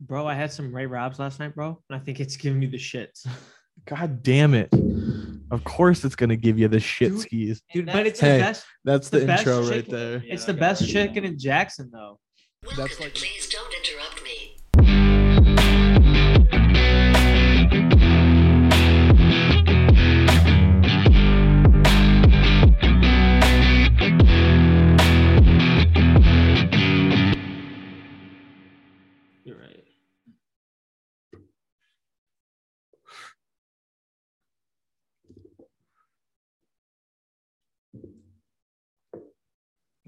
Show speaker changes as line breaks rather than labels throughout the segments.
Bro, I had some Ray Robs last night, bro, and I think it's giving me the shits.
God damn it. Of course it's gonna give you the shit
Dude.
skis.
Dude, but it's
Hey,
the best.
That's
the
the,
best
intro right
chicken-
there.
It's the best chicken in Jackson, though.
That's like
Please don't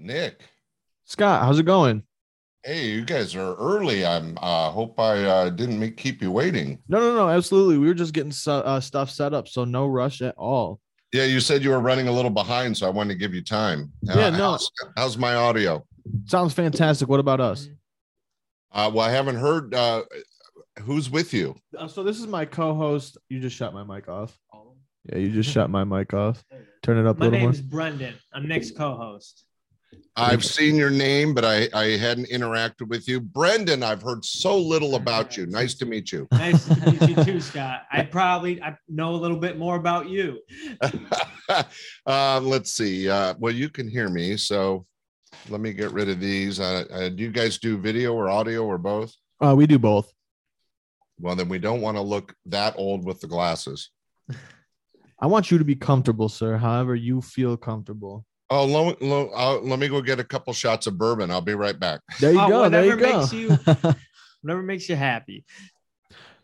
Nick,
Scott, how's it going?
hey, you guys are early. I'm uh hope I uh didn't make keep you waiting.
No, no, no, absolutely. We were just getting su- uh, stuff set up, so no rush at all.
Yeah, you said you were running a little behind, so I wanted to give you time. Uh,
Yeah, no.
How's, how's my audio?
Sounds fantastic. What about us?
Uh, well, I haven't heard. Uh, who's with you?
Uh, so this is my co-host. You just shut my mic off. Yeah, you just shut my mic off. Turn it up a little more.
name's Brendan. I'm Nick's co-host.
I've seen your name, but I I hadn't interacted with you. Brendan, I've heard so little about you. Nice to meet you.
Nice to meet you too, Scott. I probably I know a little bit more about you.
um, let's see. Uh, well, you can hear me, so let me get rid of these. Uh, uh, do you guys do video or audio or both?
Uh, we do both.
Well, then we don't want to look that old with the glasses.
I want you to be comfortable, sir. However you feel comfortable.
Oh, lo, lo, uh, let me go get a couple shots of bourbon. I'll be right back.
There you
Oh,
go. There you
whatever
go.
makes you- Whatever makes you happy.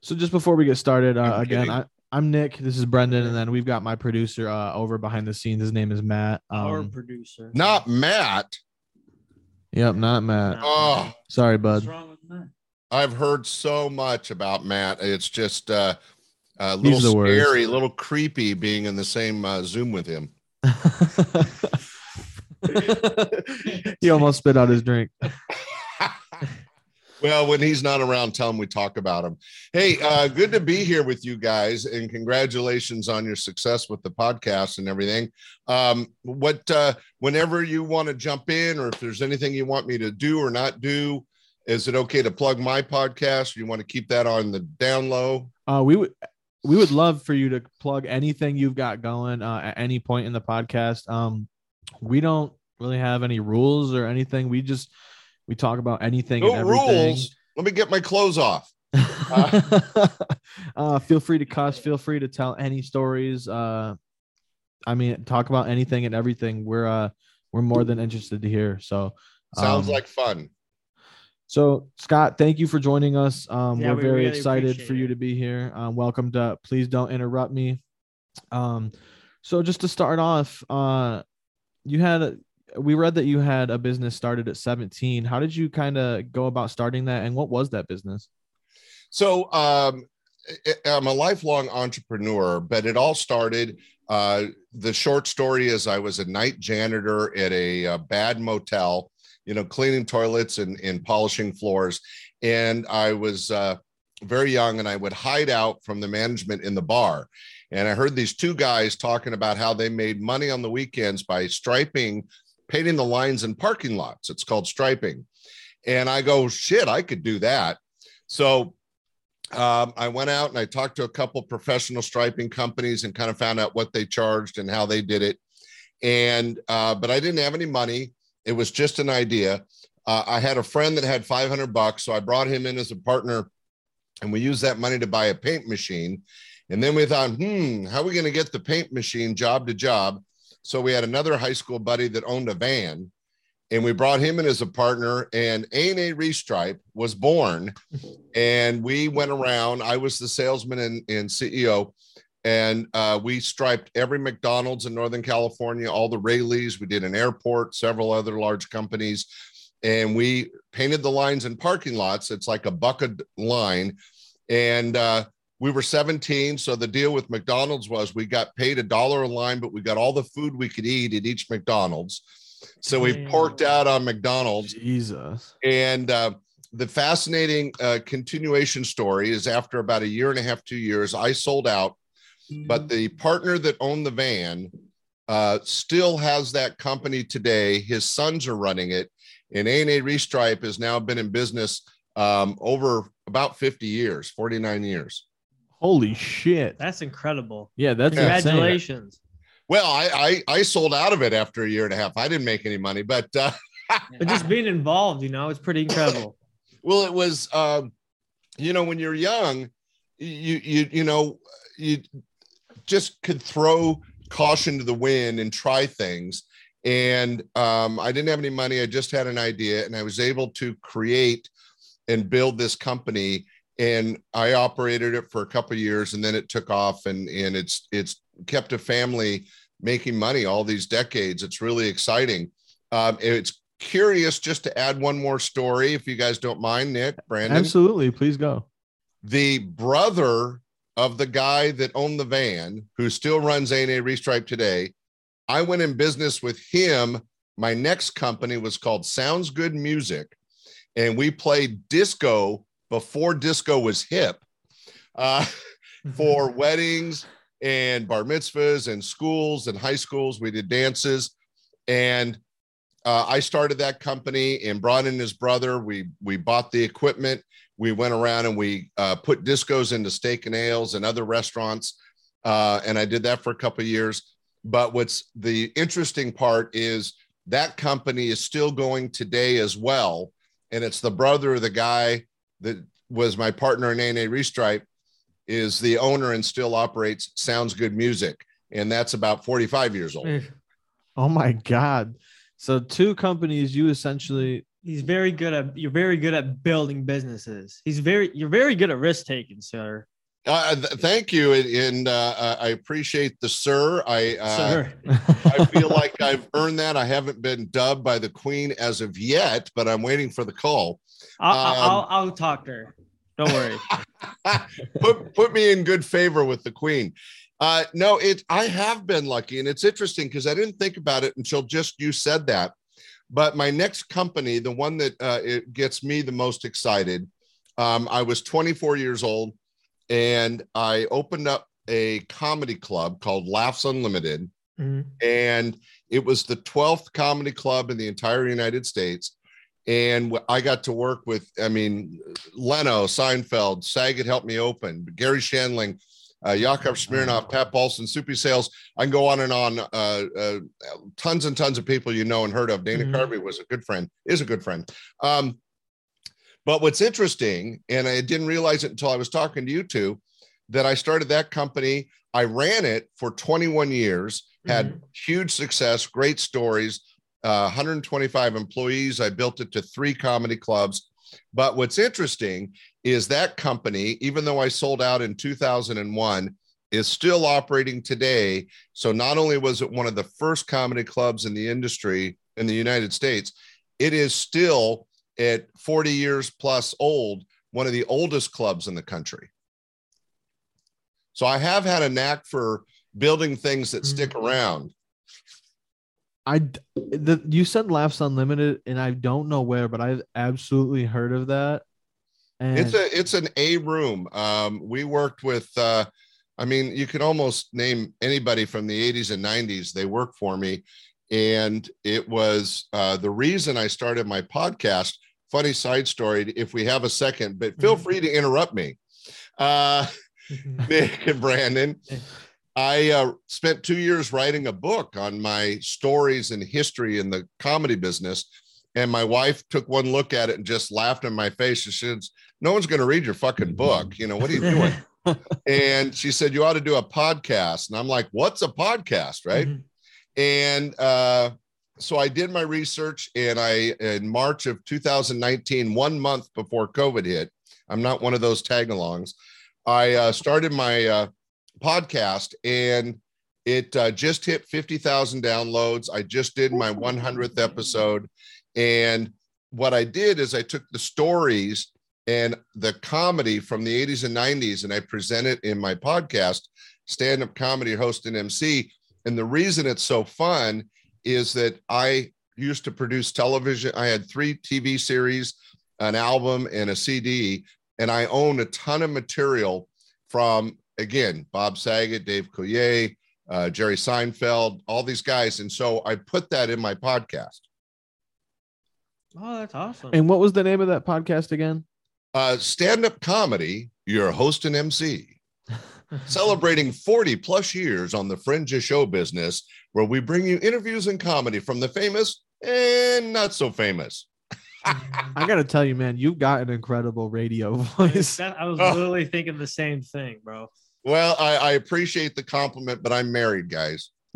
so just before we get started, uh, again. I, I'm Nick. This is Brendan, and then we've got my producer uh, over behind the scenes. His name is Matt.
Our
Um,
producer.
Not Matt.
yep, not Matt.
Oh,
Sorry,
What's
bud.
wrong with that?
I've heard so much about Matt. It's just uh, a little
the worst.
scary, a little creepy being in the same uh, Zoom with him.
he almost spit out his drink.
well, when he's not around, tell him we talk about him. Hey, uh, good to be here with you guys, and congratulations on your success with the podcast and everything. Um, what, uh, whenever you want to jump in, or if there's anything you want me to do or not do, is it okay to plug my podcast? Or you want to keep that on the down low?
Uh, we would we would love for you to plug anything you've got going uh, at any point in the podcast. Um, we don't really have any rules or anything. We just we talk about anything
No
and everything.
rules. Let me get my clothes off.
uh, feel free to cuss. Feel free to tell any stories. Uh, I mean, talk about anything and everything. We're uh, we're more than interested to hear. So
Sounds
um,
like fun.
So, Scott, thank you for joining us. Um,
Yeah,
we're
we
very
really
excited for you
it.
to be here. Um, welcome to Please Don't Interrupt Me. Um, so, just to start off, uh, you had a, we read that you had a business started at 17. How did you kind of go about starting that, and what was that business?
So um, I'm a lifelong entrepreneur, but it all started. Uh, the short story is I was a night janitor at a, uh bad motel, you know, cleaning toilets and, and polishing floors. And I was uh, very young and I would hide out from the management in the bar. And I heard these two guys talking about how they made money on the weekends by striping, painting the lines in parking lots. It's called striping. And I go, shit, I could do that. So um, I went out and I talked to a couple professional striping companies and kind of found out what they charged and how they did it. And uh, but I didn't have any money. It was just an idea. Uh, I had a friend that had 500 bucks, so I brought him in as a partner, and we used that money to buy a paint machine. And then we thought, hmm, how are we going to get the paint machine job to job? So we had another high school buddy that owned a van, and we brought him in as a partner. And A and A Restripe was born, and we went around. I was the salesman and, and CEO, and uh, we striped every McDonald's in Northern California, all the Raley's. We did an airport, several other large companies, and we painted the lines in parking lots. It's like a bucket line, and uh, we were 17. So the deal with McDonald's was we got paid a dollar a line, but we got all the food we could eat at each McDonald's. So we
Damn.
porked out on McDonald's.
Jesus.
And uh, the fascinating uh, continuation story is after about a year and a half, two years, I sold out, but the partner that owned the van uh, still has that company today. His sons are running it, and A&A Restripe has now been in business um, over about 50 years, 49 years.
Holy shit.
That's incredible.
Yeah, that's
Yeah.
insane.
Congratulations.
Well, I, I I sold out of it after a year and a half. I didn't make any money, but uh,
But just being involved, you know, it's pretty incredible.
well, it was um, you know when you're young, you you you know you just could throw caution to the wind and try things. And um, I didn't have any money. I just had an idea, and I was able to create and build this company. And I operated it for a couple of years, and then it took off, and and it's it's kept a family making money all these decades. It's really exciting. Um, it's curious just to add one more story, if you guys don't mind, Nick, Brandon
Absolutely. Please go.
the brother of the guy that owned the van, who still runs A&A Restripe today, I went in business with him. My next company was called Sounds Good Music, and we played disco before disco was hip uh, for weddings and bar mitzvahs and schools and high schools. We did dances, and uh, I started that company and brought in his brother. We we bought the equipment we went around and we uh, put discos into steak and ales and other restaurants uh, and i did that for a couple of years but what's the interesting part is that company is still going today as well and it's the brother of the guy that was my partner in A&A Restripe is the owner and still operates Sounds Good Music and that's about 45 years old.
Oh my God. So two companies you essentially
He's very good at you're very good at building businesses. He's very you're very good at risk taking, sir.
Uh, th- thank you and, and uh, I appreciate the sir. I uh,
sir.
I feel like I've earned that. I haven't been dubbed by the queen as of yet, but I'm waiting for the call.
I'll,
um,
I'll I'll talk to her. Don't worry.
put put me in good favor with the queen. Uh, no, it I have been lucky, and it's interesting because I didn't think about it until just you said that. But my next company, the one that uh, it gets me the most excited, um, I was 24 years old, and I opened up a comedy club called Laughs Unlimited.
Mhm.
and it was the 12th comedy club in the entire United States. And I got to work with, I mean, Leno, Seinfeld, Saget helped me open, Garry Shandling, uh, Yakov Smirnoff, Pat Paulsen, Soupy Sales. I can go on and on. Uh, uh, tons and tons of people you know and heard of. Dana
Mhm.
Carvey was a good friend, is a good friend. Um, but what's interesting, and I didn't realize it until I was talking to you two, that I started that company. I ran it for 21 years, had huge success, great stories, uh, 125 employees. I built it to three comedy clubs. But what's interesting is that company, even though I sold out in 2001, is still operating today. So not only was it one of the first comedy clubs in the industry in the United States, it is still at 40 years plus old, one of the oldest clubs in the country. So I have had a knack for building things that stick around.
I the you said Laughs Unlimited, and I don't know where, but I've absolutely heard of that. And
It's a it's an A room. Um, we worked with uh, I mean, you could almost name anybody from the 80s and 90s. They worked for me. And it was uh, the reason I started my podcast. Funny side story, if we have a second, but feel
Mhm.
free to interrupt me. Uh, Nick and Brandon. I uh, spent two years writing a book on my stories and history in the comedy business. And my wife took one look at it and just laughed in my face. She said, No one's going to read your fucking book. You know, what are you doing? and she said, You ought to do a podcast. And I'm like, What's a podcast? Right.
Mhm.
And uh, so I did my research, and I, in March of 2019, one month before COVID hit, I'm not one of those tag alongs. I uh, started my uh, podcast, and it uh, just hit 50,000 downloads. I just did my 100th episode. And what I did is I took the stories and the comedy from the 80s and 90s, and I present it in my podcast, stand up comedy host and MC. And the reason it's so fun is that I used to produce television. I had three TV series, an album, and a CD, and I own a ton of material from again Bob Saget, Dave Coulier, uh, Jerry Seinfeld, all these guys, and so I put that in my podcast.
Oh, that's awesome.
and what was the name of that podcast again?
uh, stand up comedy, your host and MC, celebrating 40 plus years on the fringe of show business, where we bring you interviews and comedy from the famous and not so famous.
I gotta tell you, man, you've got an incredible radio voice.
I was
Oh.
literally thinking the same thing, bro.
Well, I, I appreciate the compliment, but I'm married, guys.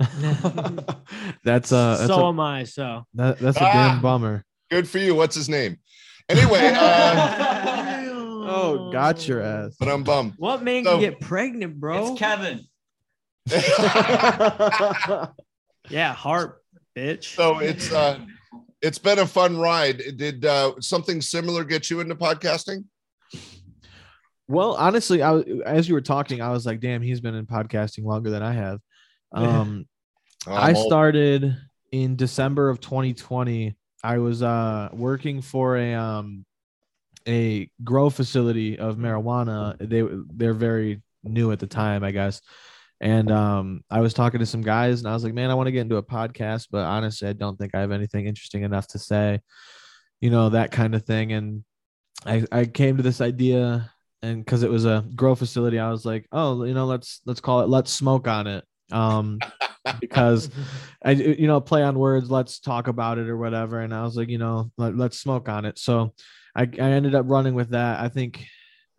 that's uh that's
so
a,
am I. So
that, that's a
Ah.
damn bummer.
Good for you. What's his name? Anyway, uh,
Oh, got your ass.
but I'm bummed.
What man
So-
can get pregnant, bro?
It's Kevin.
Yeah, harp, bitch.
so it's uh it's been a fun ride. Did uh something similar get you into podcasting?
well, honestly, I as you were talking, I was like, damn, he's been in podcasting longer than I have. Um I started in December of 2020. I was uh working for a um a grow facility of marijuana. They they're very new at the time, I guess. And um I was talking to some guys and I was like, man, I want to get into a podcast, but honestly, I don't think I have anything interesting enough to say, you know, that kind of thing. And I I came to this idea and because it was a grow facility, I was like, oh, you know, let's let's call it let's smoke on it. Um because I, you know, play on words, let's talk about it or whatever. And I was like, you know, let, let's smoke on it. So I, I ended up running with that. I think,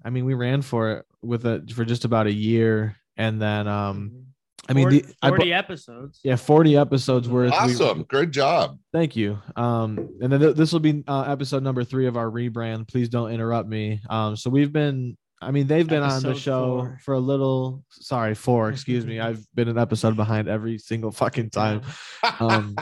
I mean, we ran for it with it for just about a year. And then, um, I mean,
40,
the,
40
bu-
episodes.
yeah, 40 episodes worth. We-
Awesome. Great job.
Thank you. Um, and then th- this will be uh, episode number three of our rebrand. Please don't interrupt me. Um, so we've been, I mean, they've been on the show
four.
for a little. Sorry, four. Excuse me. I've been an episode behind every single fucking time. Um,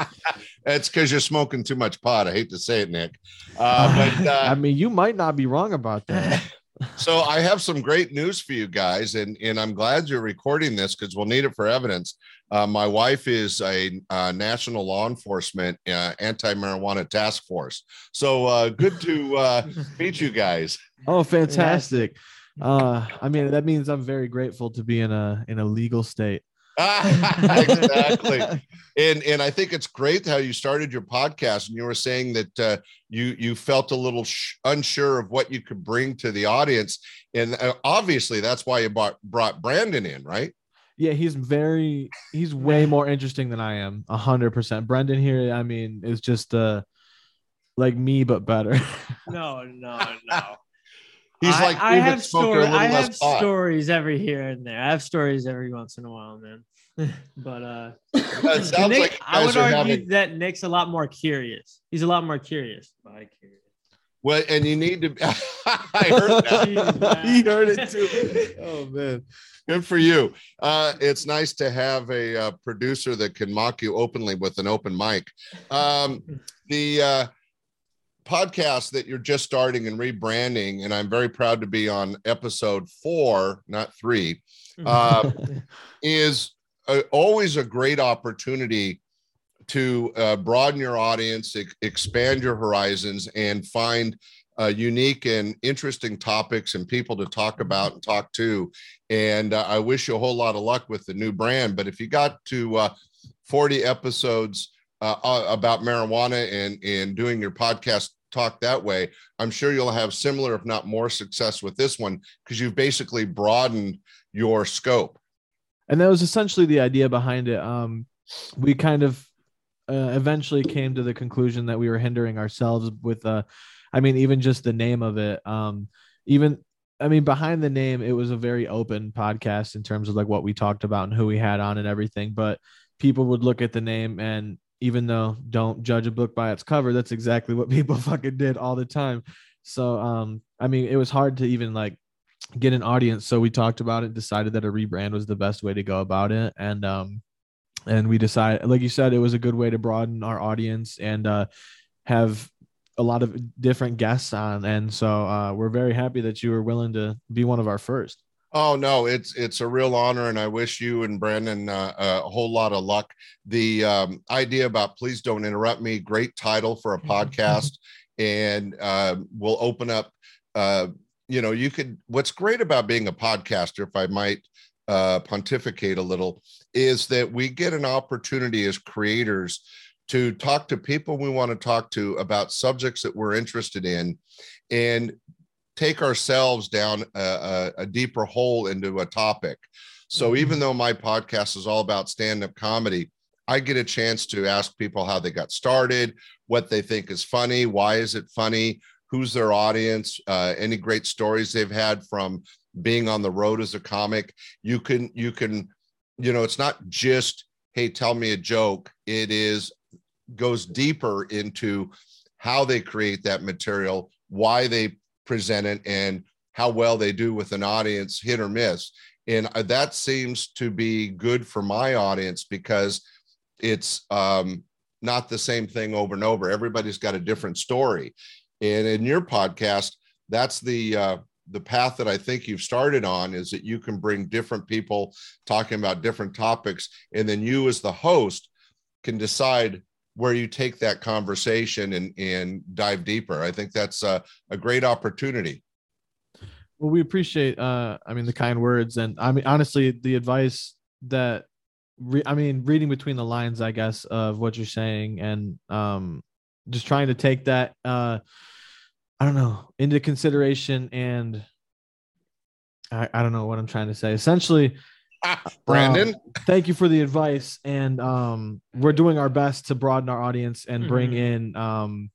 It's because you're smoking too much pot. I hate to say it, Nick. Uh, but uh,
I mean, you might not be wrong about that.
so I have some great news for you guys, and and I'm glad you're recording this because we'll need it for evidence. Uh, my wife is a uh, national law enforcement uh, anti-marijuana task force, so uh, good to uh, meet you guys.
Oh, fantastic. Uh, I mean, that means I'm very grateful to be in a in a legal state.
Exactly. And and I think it's great how you started your podcast, and you were saying that uh, you you felt a little sh- unsure of what you could bring to the audience, and uh, obviously that's why you brought brought Brandon in, right?
Yeah, he's very he's way more interesting than I am. A hundred percent. Brendan here, I mean, is just uh like me but better.
No, no, no.
He's
I,
like
I have
smoking a
stories.
little
I
less
have stories every here and there. I have stories every once in a while, man. but uh,
It sounds
Nick,
like
I would argue
having-
that Nick's a lot more curious. He's a lot more curious. By curious.
Well, and you need to. I heard that.
Jeez,
he heard it too. Oh man.
Good for you. Uh, it's nice to have a uh, producer that can mock you openly with an open mic. Um, the uh, podcast that you're just starting and rebranding, and I'm very proud to be on episode four, not three, uh, is uh always a great opportunity to uh, broaden your audience, ex- expand your horizons, and find uh, unique and interesting topics and people to talk about and talk to. And uh, I wish you a whole lot of luck with the new brand. But if you got to uh, 40 episodes uh, uh, about marijuana and and doing your podcast talk that way, I'm sure you'll have similar, if not more, success with this one because you've basically broadened your scope.
And that was essentially the idea behind it. Um we kind of uh, eventually came to the conclusion that we were hindering ourselves with uh i mean even just the name of it. Um even i mean behind the name it was a very open podcast in terms of like what we talked about and who we had on and everything. But people would look at the name and even though don't judge a book by its cover that's exactly what people fucking did all the time. So um i mean it was hard to even like get an audience. So we talked about it, decided that a rebrand was the best way to go about it. And um and we decided like you said, it was a good way to broaden our audience and uh have a lot of different guests on. And so uh we're very happy that you were willing to be one of our first.
Oh no, it's it's a real honor, and I wish you and Brandon uh, a whole lot of luck. The um, idea about please don't interrupt me, great title for a podcast, and uh, we'll open up. Uh, you know, you could. What's great about being a podcaster, if I might uh, pontificate a little, is that we get an opportunity as creators to talk to people we want to talk to about subjects that we're interested in, and take ourselves down a, a, a deeper hole into a topic. So even though my podcast is all about stand-up comedy, I get a chance to ask people how they got started, what they think is funny, why is it funny, who's their audience, uh, any great stories they've had from being on the road as a comic. You can you can you know it's not just hey tell me a joke. It is goes deeper into how they create that material, why they present it, and how well they do with an audience, hit or miss. And uh, that seems to be good for my audience because it's um, not the same thing over and over. Everybody's got a different story. And in your podcast, that's the uh, the path that I think you've started on is that you can bring different people talking about different topics, and then you as the host can decide where you take that conversation and and dive deeper. I think that's a, a great opportunity.
Well, we appreciate, uh, I mean, the kind words, and I mean, honestly, the advice that, re- I mean, reading between the lines, I guess, of what you're saying, and um, just trying to take that, uh, I don't know, into consideration, and I, I don't know what I'm trying to say. Essentially,
Ah, Brandon,
um, thank you for the advice, and um, we're doing our best to broaden our audience and bring
Mhm.
in, um,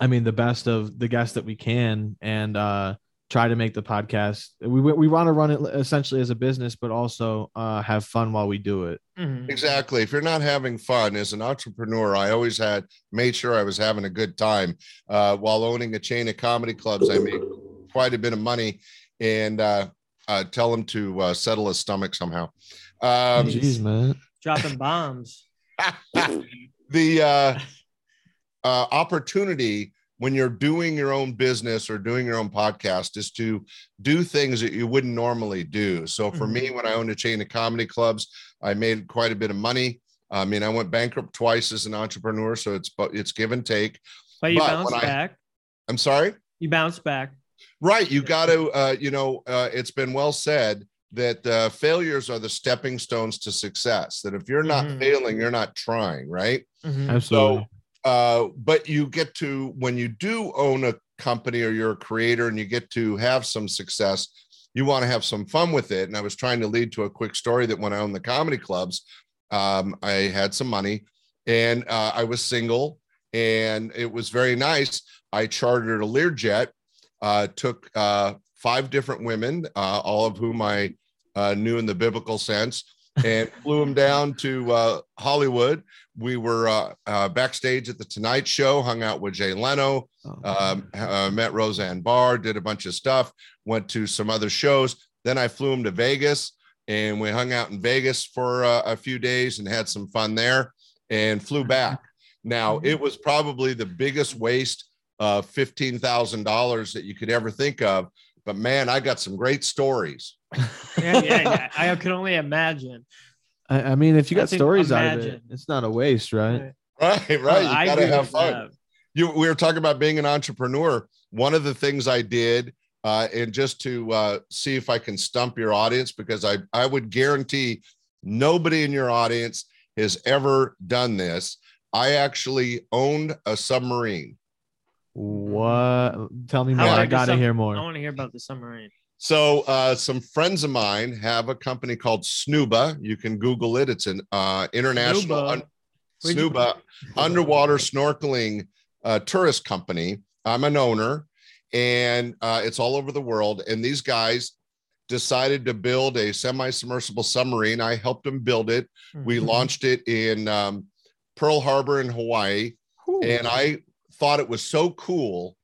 I mean, the best of the guests that we can, and uh, try to make the podcast. We we want to run it essentially as a business, but also uh, have fun while we do it.
Mhm.
exactly. If you're not having fun as an entrepreneur, I always had made sure I was having a good time. Uh, while owning a chain of comedy clubs, I made quite a bit of money, and uh, uh, tell him to uh, settle his stomach somehow. Um,
Jeez, man.
Dropping bombs.
the uh, uh, opportunity when you're doing your own business or doing your own podcast is to do things that you wouldn't normally do. So for me, when I owned a chain of comedy clubs, I made quite a bit of money. I mean, I went bankrupt twice as an entrepreneur, so it's but it's give and take.
But you
But
bounce
I-
back.
I'm sorry.
You bounce back.
Right. You got to, uh, you know, uh, it's been well said that uh, failures are the stepping stones to success. That if you're not
Mhm.
failing, you're not trying. Right.
Mhm.
Absolutely.
uh, but you get to when you do own a company or you're a creator and you get to have some success you want to have some fun with it. And i was trying to lead to a quick story that when i owned the comedy clubs um, i had some money and uh, i was single and it was very nice. I chartered a learjet uh, took uh, five different women uh, all of whom i uh, knew in the biblical sense and flew them down to uh, hollywood we were uh, uh, backstage at the Tonight Show, hung out with Jay Leno,
Oh.
um, uh, met Roseanne Barr, did a bunch of stuff, went to some other shows. Then I flew him to Vegas and we hung out in Vegas for uh, a few days and had some fun there and flew back. Now, it was probably the biggest waste of $15,000 that you could ever think of. But man, I got some great stories.
Yeah, yeah, yeah. I could only imagine.
I, I mean, if you
I
got
think
stories out of it, it's not a waste, right?
Right, right.
I
You got to have fun.
that.
you we were talking about being an entrepreneur one of the things i did uh, and just to uh, see if i can stump your audience because i i would guarantee nobody in your audience has ever done this i actually owned a submarine
What? Tell me more. I
big
gotta
some-
hear
I want to hear about the submarine.
So uh, some friends of mine have a company called snuba you can google it it's an uh, international
Snuba.
un- snuba underwater snorkeling uh, tourist company. I'm an owner, and uh, it's all over the world. And these guys decided to build a semi-submersible submarine. I helped them build it. We
Mhm.
launched it in um, Pearl Harbor in Hawaii, and I thought it was so cool.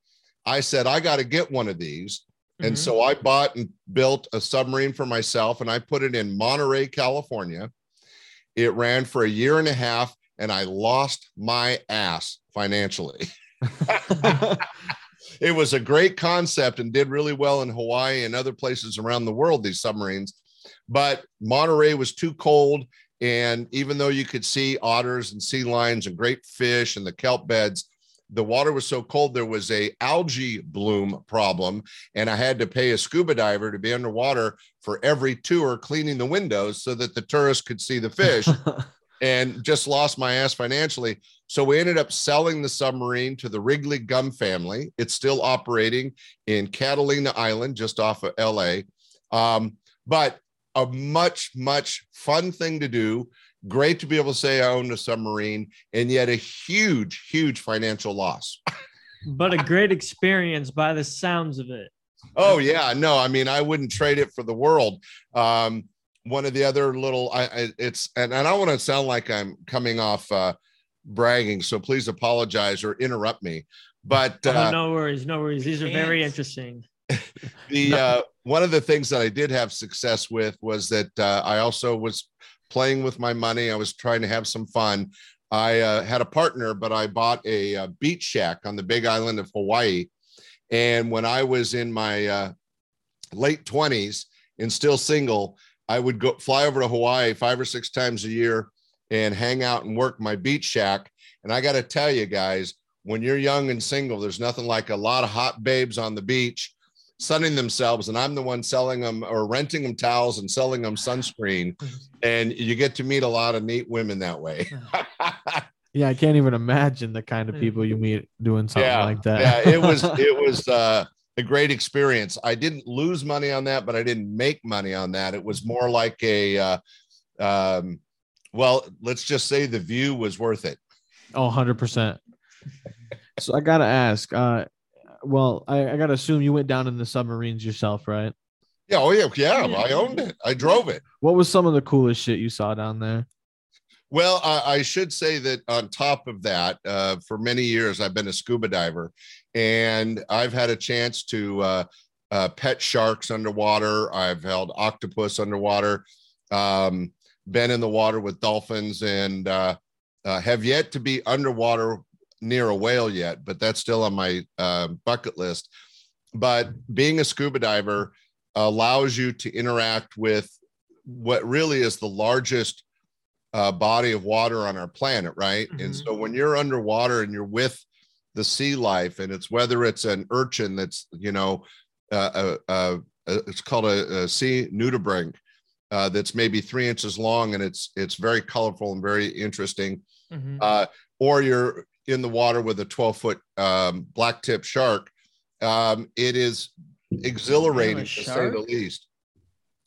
I said I got to get one of these. And
Mhm.
so I bought and built a submarine for myself and I put it in Monterey, California. It ran for a year and a half and I lost my ass financially. it was a great concept and did really well in Hawaii and other places around the world, these submarines. But Monterey was too cold. And even though you could see otters and sea lions and great fish and the kelp beds, the water was so cold there was a algae bloom problem and i had to pay a scuba diver to be underwater for every tour cleaning the windows so that the tourists could see the fish and just lost my ass financially. So we ended up selling the submarine to the Wrigley Gum family. It's still operating in Catalina Island, just off of LA. Um, but a much, much fun thing to do. Great to be able to say I owned a submarine, and yet a huge, huge financial loss.
but a great experience by the sounds of it.
Oh yeah, no, I mean I wouldn't trade it for the world. Um, one of the other little, I, I it's and, and I don't want to sound like I'm coming off uh, bragging, so please apologize or interrupt me. But
Oh,
uh,
no worries, no worries. These are very interesting.
the uh, one of the things that I did have success with was that uh, I also was playing with my money. I was trying to have some fun. I uh, had a partner, but I bought a, uh beach shack on the Big Island of Hawaii. And when I was in my uh, late twenties and still single, I would go fly over to Hawaii five or six times a year and hang out and work my beach shack. And I got to tell you guys, when you're young and single, there's nothing like a lot of hot babes on the beach sunning themselves and I'm the one selling them or renting them towels and selling them sunscreen and you get to meet a lot of neat women that way.
Yeah, I can't even imagine the kind of people you meet doing something
yeah,
like that.
yeah, it was it was uh, a great experience. I didn't lose money on that, but I didn't make money on that. It was more like a uh, um, well, let's just say the view was worth it.
Oh, 100%. So I got to ask, uh, well, I, I got to assume you went down in the submarines yourself, right?
Yeah, oh yeah, yeah, I owned it. I drove it.
What was some of the coolest shit you saw down there?
Well, I, I should say that on top of that, uh, for many years I've been a scuba diver, and I've had a chance to uh, uh, pet sharks underwater. I've held octopus underwater, um, been in the water with dolphins, and uh, uh, have yet to be underwater near a whale yet. But that's still on my uh, bucket list. But being a scuba diver allows you to interact with what really is the largest uh, body of water on our planet, right? And
Mhm.
so when you're underwater and you're with the sea life, and it's whether it's an urchin that's you know, uh, uh, uh, uh, it's called a, a sea nudibranch uh, that's maybe three inches long, and it's it's very colorful and very interesting.
Mhm.
Uh, or you're in the water with a 12 foot um, black tip shark. Um, it is exhilarating to say the
shark?
least.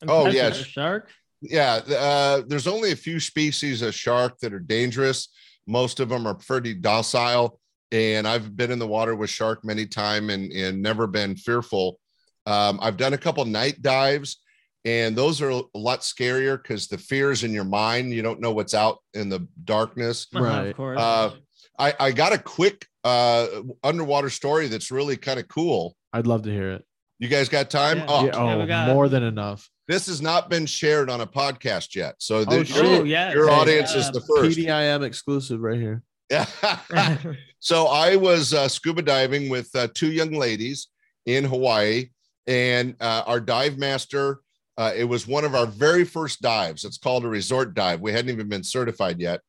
And
oh,
that's
yes.
a shark.
Yeah, uh, there's only a few species of shark that are dangerous. Most of them are pretty docile, and I've been in the water with shark many time and and never been fearful. Um, I've done a couple night dives, and those are a lot scarier because the fear is in your mind. You don't know what's out in the darkness.
Uh-huh,
Right.
Of course.
Uh, I, I got a quick uh, underwater story that's really kind of cool.
I'd love to hear it.
You guys got time?
Yeah.
Oh,
yeah, oh,
we got-
more than enough.
this has not been shared on a podcast yet, so
Oh,
this,
shit.
oh yeah.
your audience is the first.
PDIM exclusive right here.
Yeah. so I was uh, scuba diving with uh, two young ladies in Hawaii, and uh, our dive master. Uh, it was one of our very first dives. It's called a resort dive. We hadn't even been certified yet,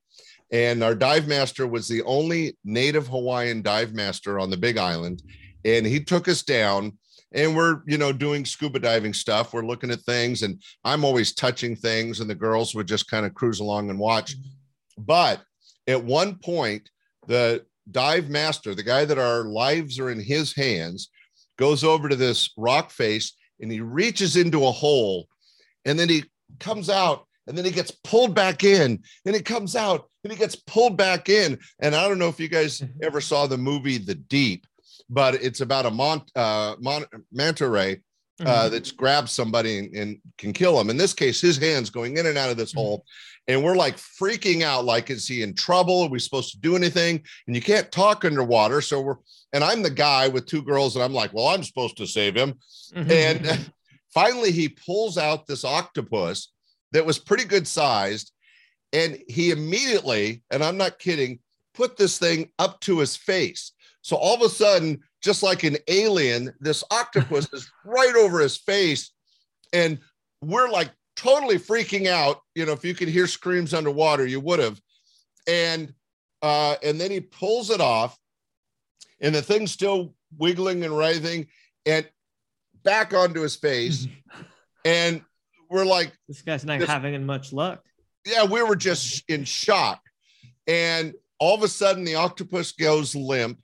and our dive master was the only native Hawaiian dive master on the Big Island, and he took us down. And we're, you know, doing scuba diving stuff. We're looking at things, and I'm always touching things, and the girls would just kind of cruise along and watch. Mm-hmm. But at one point, the dive master, the guy that our lives are in his hands, goes over to this rock face and he reaches into a hole and then he comes out and then he gets pulled back in and it comes out and he gets pulled back in. And I don't know if you guys
Mhm.
ever saw the movie The Deep, but it's about a mont, uh, mon- manta ray
Mm-hmm.
uh, that's grabbed somebody and, and can kill him. In this case, his hands going in and out of this
Mhm.
hole, and we're like freaking out. Like, is he in trouble? Are we supposed to do anything? And you can't talk underwater. So we're, and I'm the guy with two girls, and I'm like, well, I'm supposed to save him.
Mhm.
And finally, he pulls out this octopus that was pretty good sized, and he immediately, and I'm not kidding, put this thing up to his face. So all of a sudden, just like an alien, this octopus is right over his face. And we're like totally freaking out. You know, if you could hear screams underwater, you would have. And uh, and then he pulls it off, and the thing's still wiggling and writhing, and back onto his face. and we're like,
this guy's not
this-
having much luck.
yeah, we were just in shock. And all of a sudden, the octopus goes limp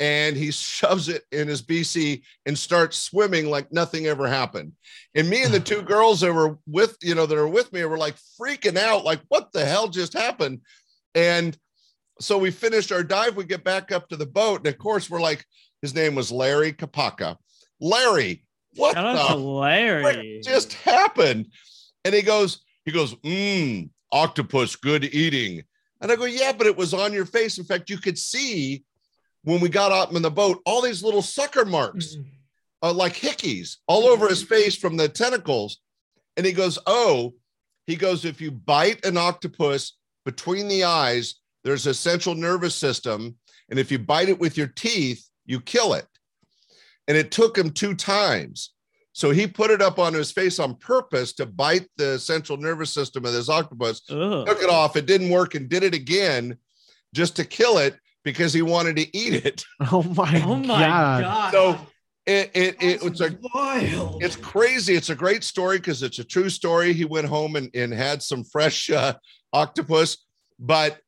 and he shoves it in his BC and starts swimming like nothing ever happened. And me and the two girls that were with, you know, that are with me were like freaking out, like, what the hell just happened? And so we finished our dive. We get back up to the boat. And of course, we're like, his name was Larry Kapaka. Larry, what
out
the
Larry.
just happened? And he goes, he goes, mmm, octopus, good eating. And I go, yeah, but it was on your face. In fact, you could see when we got up in the boat, all these little sucker marks,
Mhm.
uh, like hickeys, all over his face from the tentacles. And he goes, oh, he goes, if you bite an octopus between the eyes, there's a central nervous system. And if you bite it with your teeth, you kill it. And it took him two times. So he put it up on his face on purpose to bite the central nervous system of this octopus,
Ugh.
took it off. It didn't work and did it again just to kill it because he wanted to eat it.
Oh my,
Oh my
god.
god.
So it, it, it it's a
wild.
it's crazy. It's a great story because it's a true story. He went home and, and had some fresh uh, octopus. But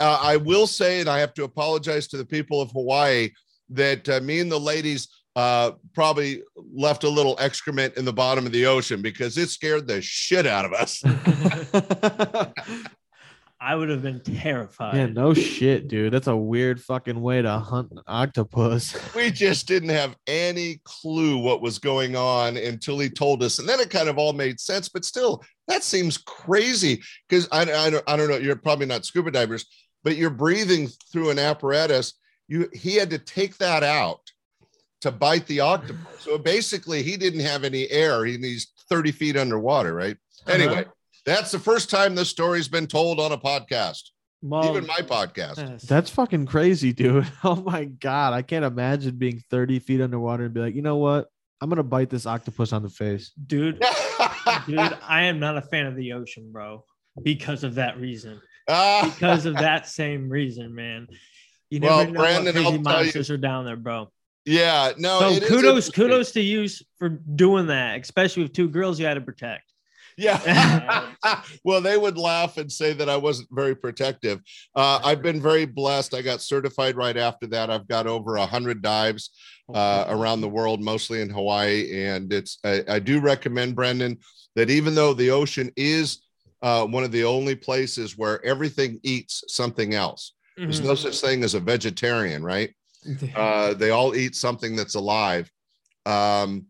uh, I will say, and I have to apologize to the people of Hawaii, that uh, me and the ladies uh, probably left a little excrement in the bottom of the ocean because it scared the shit out of us.
I would have been terrified.
yeah, no shit, dude. That's a weird fucking way to hunt an octopus.
we just didn't have any clue what was going on until he told us and then it kind of all made sense but still that seems crazy because I, I, I don't know you're probably not scuba divers but you're breathing through an apparatus you he had to take that out to bite the octopus so basically he didn't have any air he, he's 30 feet underwater right anyway that's the first time this story's been told on a podcast
Well,
even my podcast.
That's fucking crazy, dude. Oh my god. I can't imagine being 30 feet underwater and be like, you know what? I'm gonna bite this octopus on the face.
dude, dude, I am not a fan of the ocean, bro, because of that reason.
Ah.
Because of that same reason, man. You
Well,
never know
Brandon,
what crazy
tell you-
monsters are down there, bro.
Yeah, no.
so
it is
kudos, kudos to you for doing that, especially with two girls you had to protect.
Yeah. well, they would laugh and say that I wasn't very protective. Uh, I've been very blessed. I got certified right after that. I've got over a hundred dives uh, around the world, mostly in Hawaii, and it's. I, I do recommend Brendan that even though the ocean is uh, one of the only places where everything eats something else. There's no such thing as a vegetarian, right? Uh, they all eat something that's alive. Um,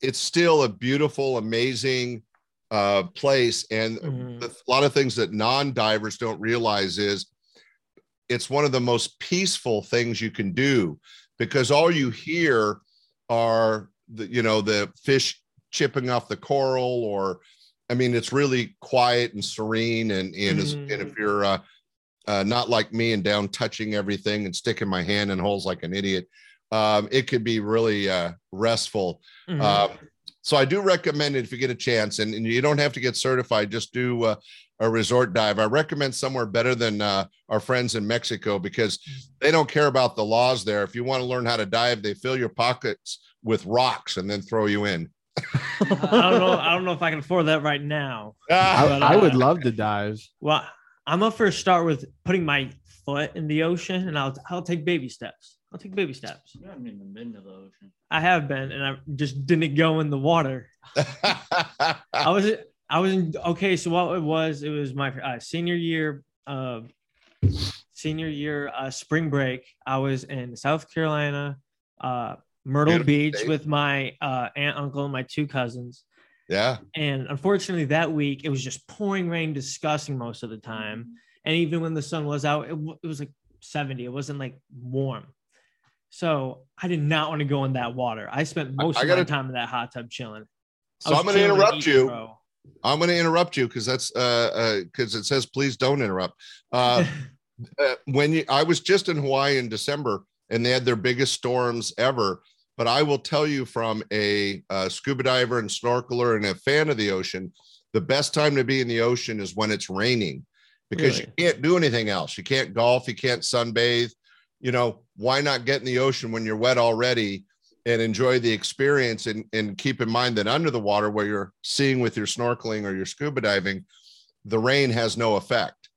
it's still a beautiful, amazing uh, place, and
Mhm.
a lot of things that non-divers don't realize is it's one of the most peaceful things you can do because all you hear are the you know the fish chipping off the coral or i mean it's really quiet and serene and and, as- and if you're uh, uh, not like me and down touching everything and sticking my hand in holes like an idiot um, it could be really uh, restful
Mhm.
um, so I do recommend it if you get a chance, and, and you don't have to get certified. Just do uh, a resort dive. I recommend somewhere better than uh, our friends in Mexico because they don't care about the laws there. If you want to learn how to dive, they fill your pockets with rocks and then throw you in.
I don't know. I don't know if I can afford that right now.
I,
But,
I would
uh,
love to dive.
Well, I'm up for first start with putting my foot in the ocean, and I'll I'll take baby steps. I'll take baby steps.
You haven't even been to the ocean.
I have been, and I just didn't go in the water. I was I was in okay. So what it was, it was my uh, senior year, uh, senior year uh, spring break. I was in South Carolina, uh, Myrtle
Beautiful
Beach
state.
with my uh, aunt, uncle, and my two cousins.
Yeah.
And unfortunately, that week it was just pouring rain, disgusting most of the time. And even when the sun was out, it, w- it was like 70. It wasn't like warm. So I did not want to go in that water. I spent most
I
of my
gotta-
time in that hot tub chilling.
So I'm going to interrupt you.
bro.
I'm going to interrupt you because that's uh because it says please don't interrupt. Uh, uh, when you, I was just in Hawaii in December and they had their biggest storms ever. But I will tell you from a, uh scuba diver and snorkeler and a fan of the ocean, the best time to be in the ocean is when it's raining because
Really?
you can't do anything else. You can't golf, you can't sunbathe. You know, why not get in the ocean when you're wet already and enjoy the experience and, and keep in mind that under the water where you're seeing with your snorkeling or your scuba diving, the rain has no effect.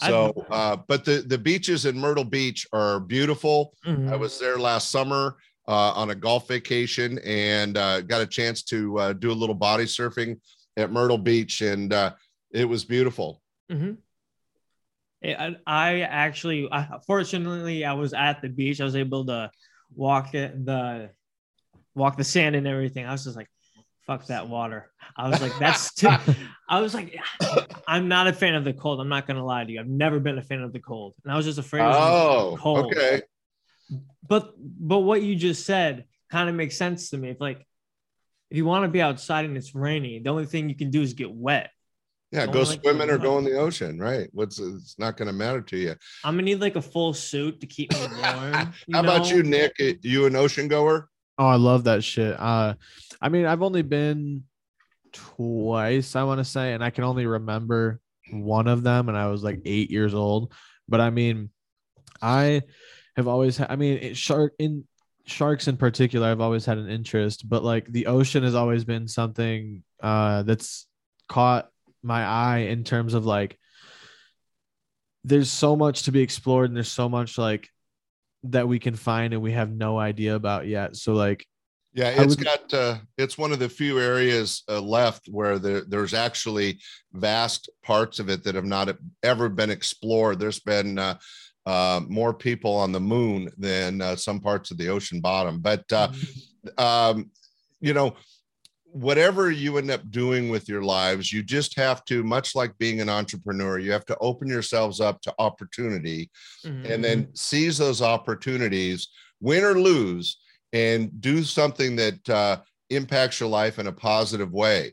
So, uh, but the the beaches in Myrtle Beach are beautiful.
Mhm.
I was there last summer uh, on a golf vacation and uh, got a chance to uh, do a little body surfing at Myrtle Beach, and uh, it was beautiful.
Mhm. I, I actually, I, fortunately, I was at the beach. I was able to walk it, the walk the sand and everything. I was just like, "Fuck that water." I was like, "That's." Too, I was like, "I'm not a fan of the cold." I'm not gonna lie to you. I've never been a fan of the cold, and I was just afraid. It was
Oh,
cold.
okay.
But but what you just said kind of makes sense to me. If like, if you want to be outside and it's rainy, the only thing you can do is get wet.
Yeah,
Don't
go
like
swimming or go in the ocean, right? What's it's not going to matter to you.
I'm gonna need like a full suit to keep me warm.
How about you, Nick? You an ocean goer?
Oh, I love that shit. Uh, I mean, I've only been twice, I want to say, and I can only remember one of them, and I was like eight years old. But I mean, I have always, ha- I mean, it, shark in sharks in particular, I've always had an interest, but like the ocean has always been something uh that's caught my eye in terms of like there's so much to be explored and there's so much like that we can find and we have no idea about yet. So like
Yeah, it's
would-
got uh, it's one of the few areas uh, left where there, there's actually vast parts of it that have not ever been explored. There's been uh, uh, more people on the moon than uh, some parts of the ocean bottom, but uh, um, you know, whatever you end up doing with your lives, you just have to, much like being an entrepreneur, you have to open yourselves up to opportunity
Mhm.
and then seize those opportunities, win or lose, and do something that uh, impacts your life in a positive way.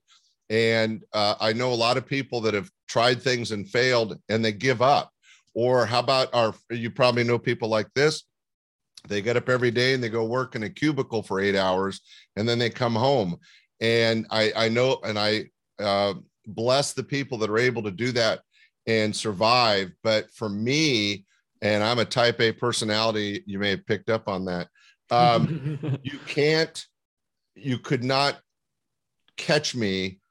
And uh, I know a lot of people that have tried things and failed and they give up. Or how about our, you probably know people like this. They get up every day and they go work in a cubicle for eight hours and then they come home. And I, I know, and I uh, bless the people that are able to do that and survive. But for me, and I'm a type A personality, you may have picked up on that. Um, you can't, you could not catch me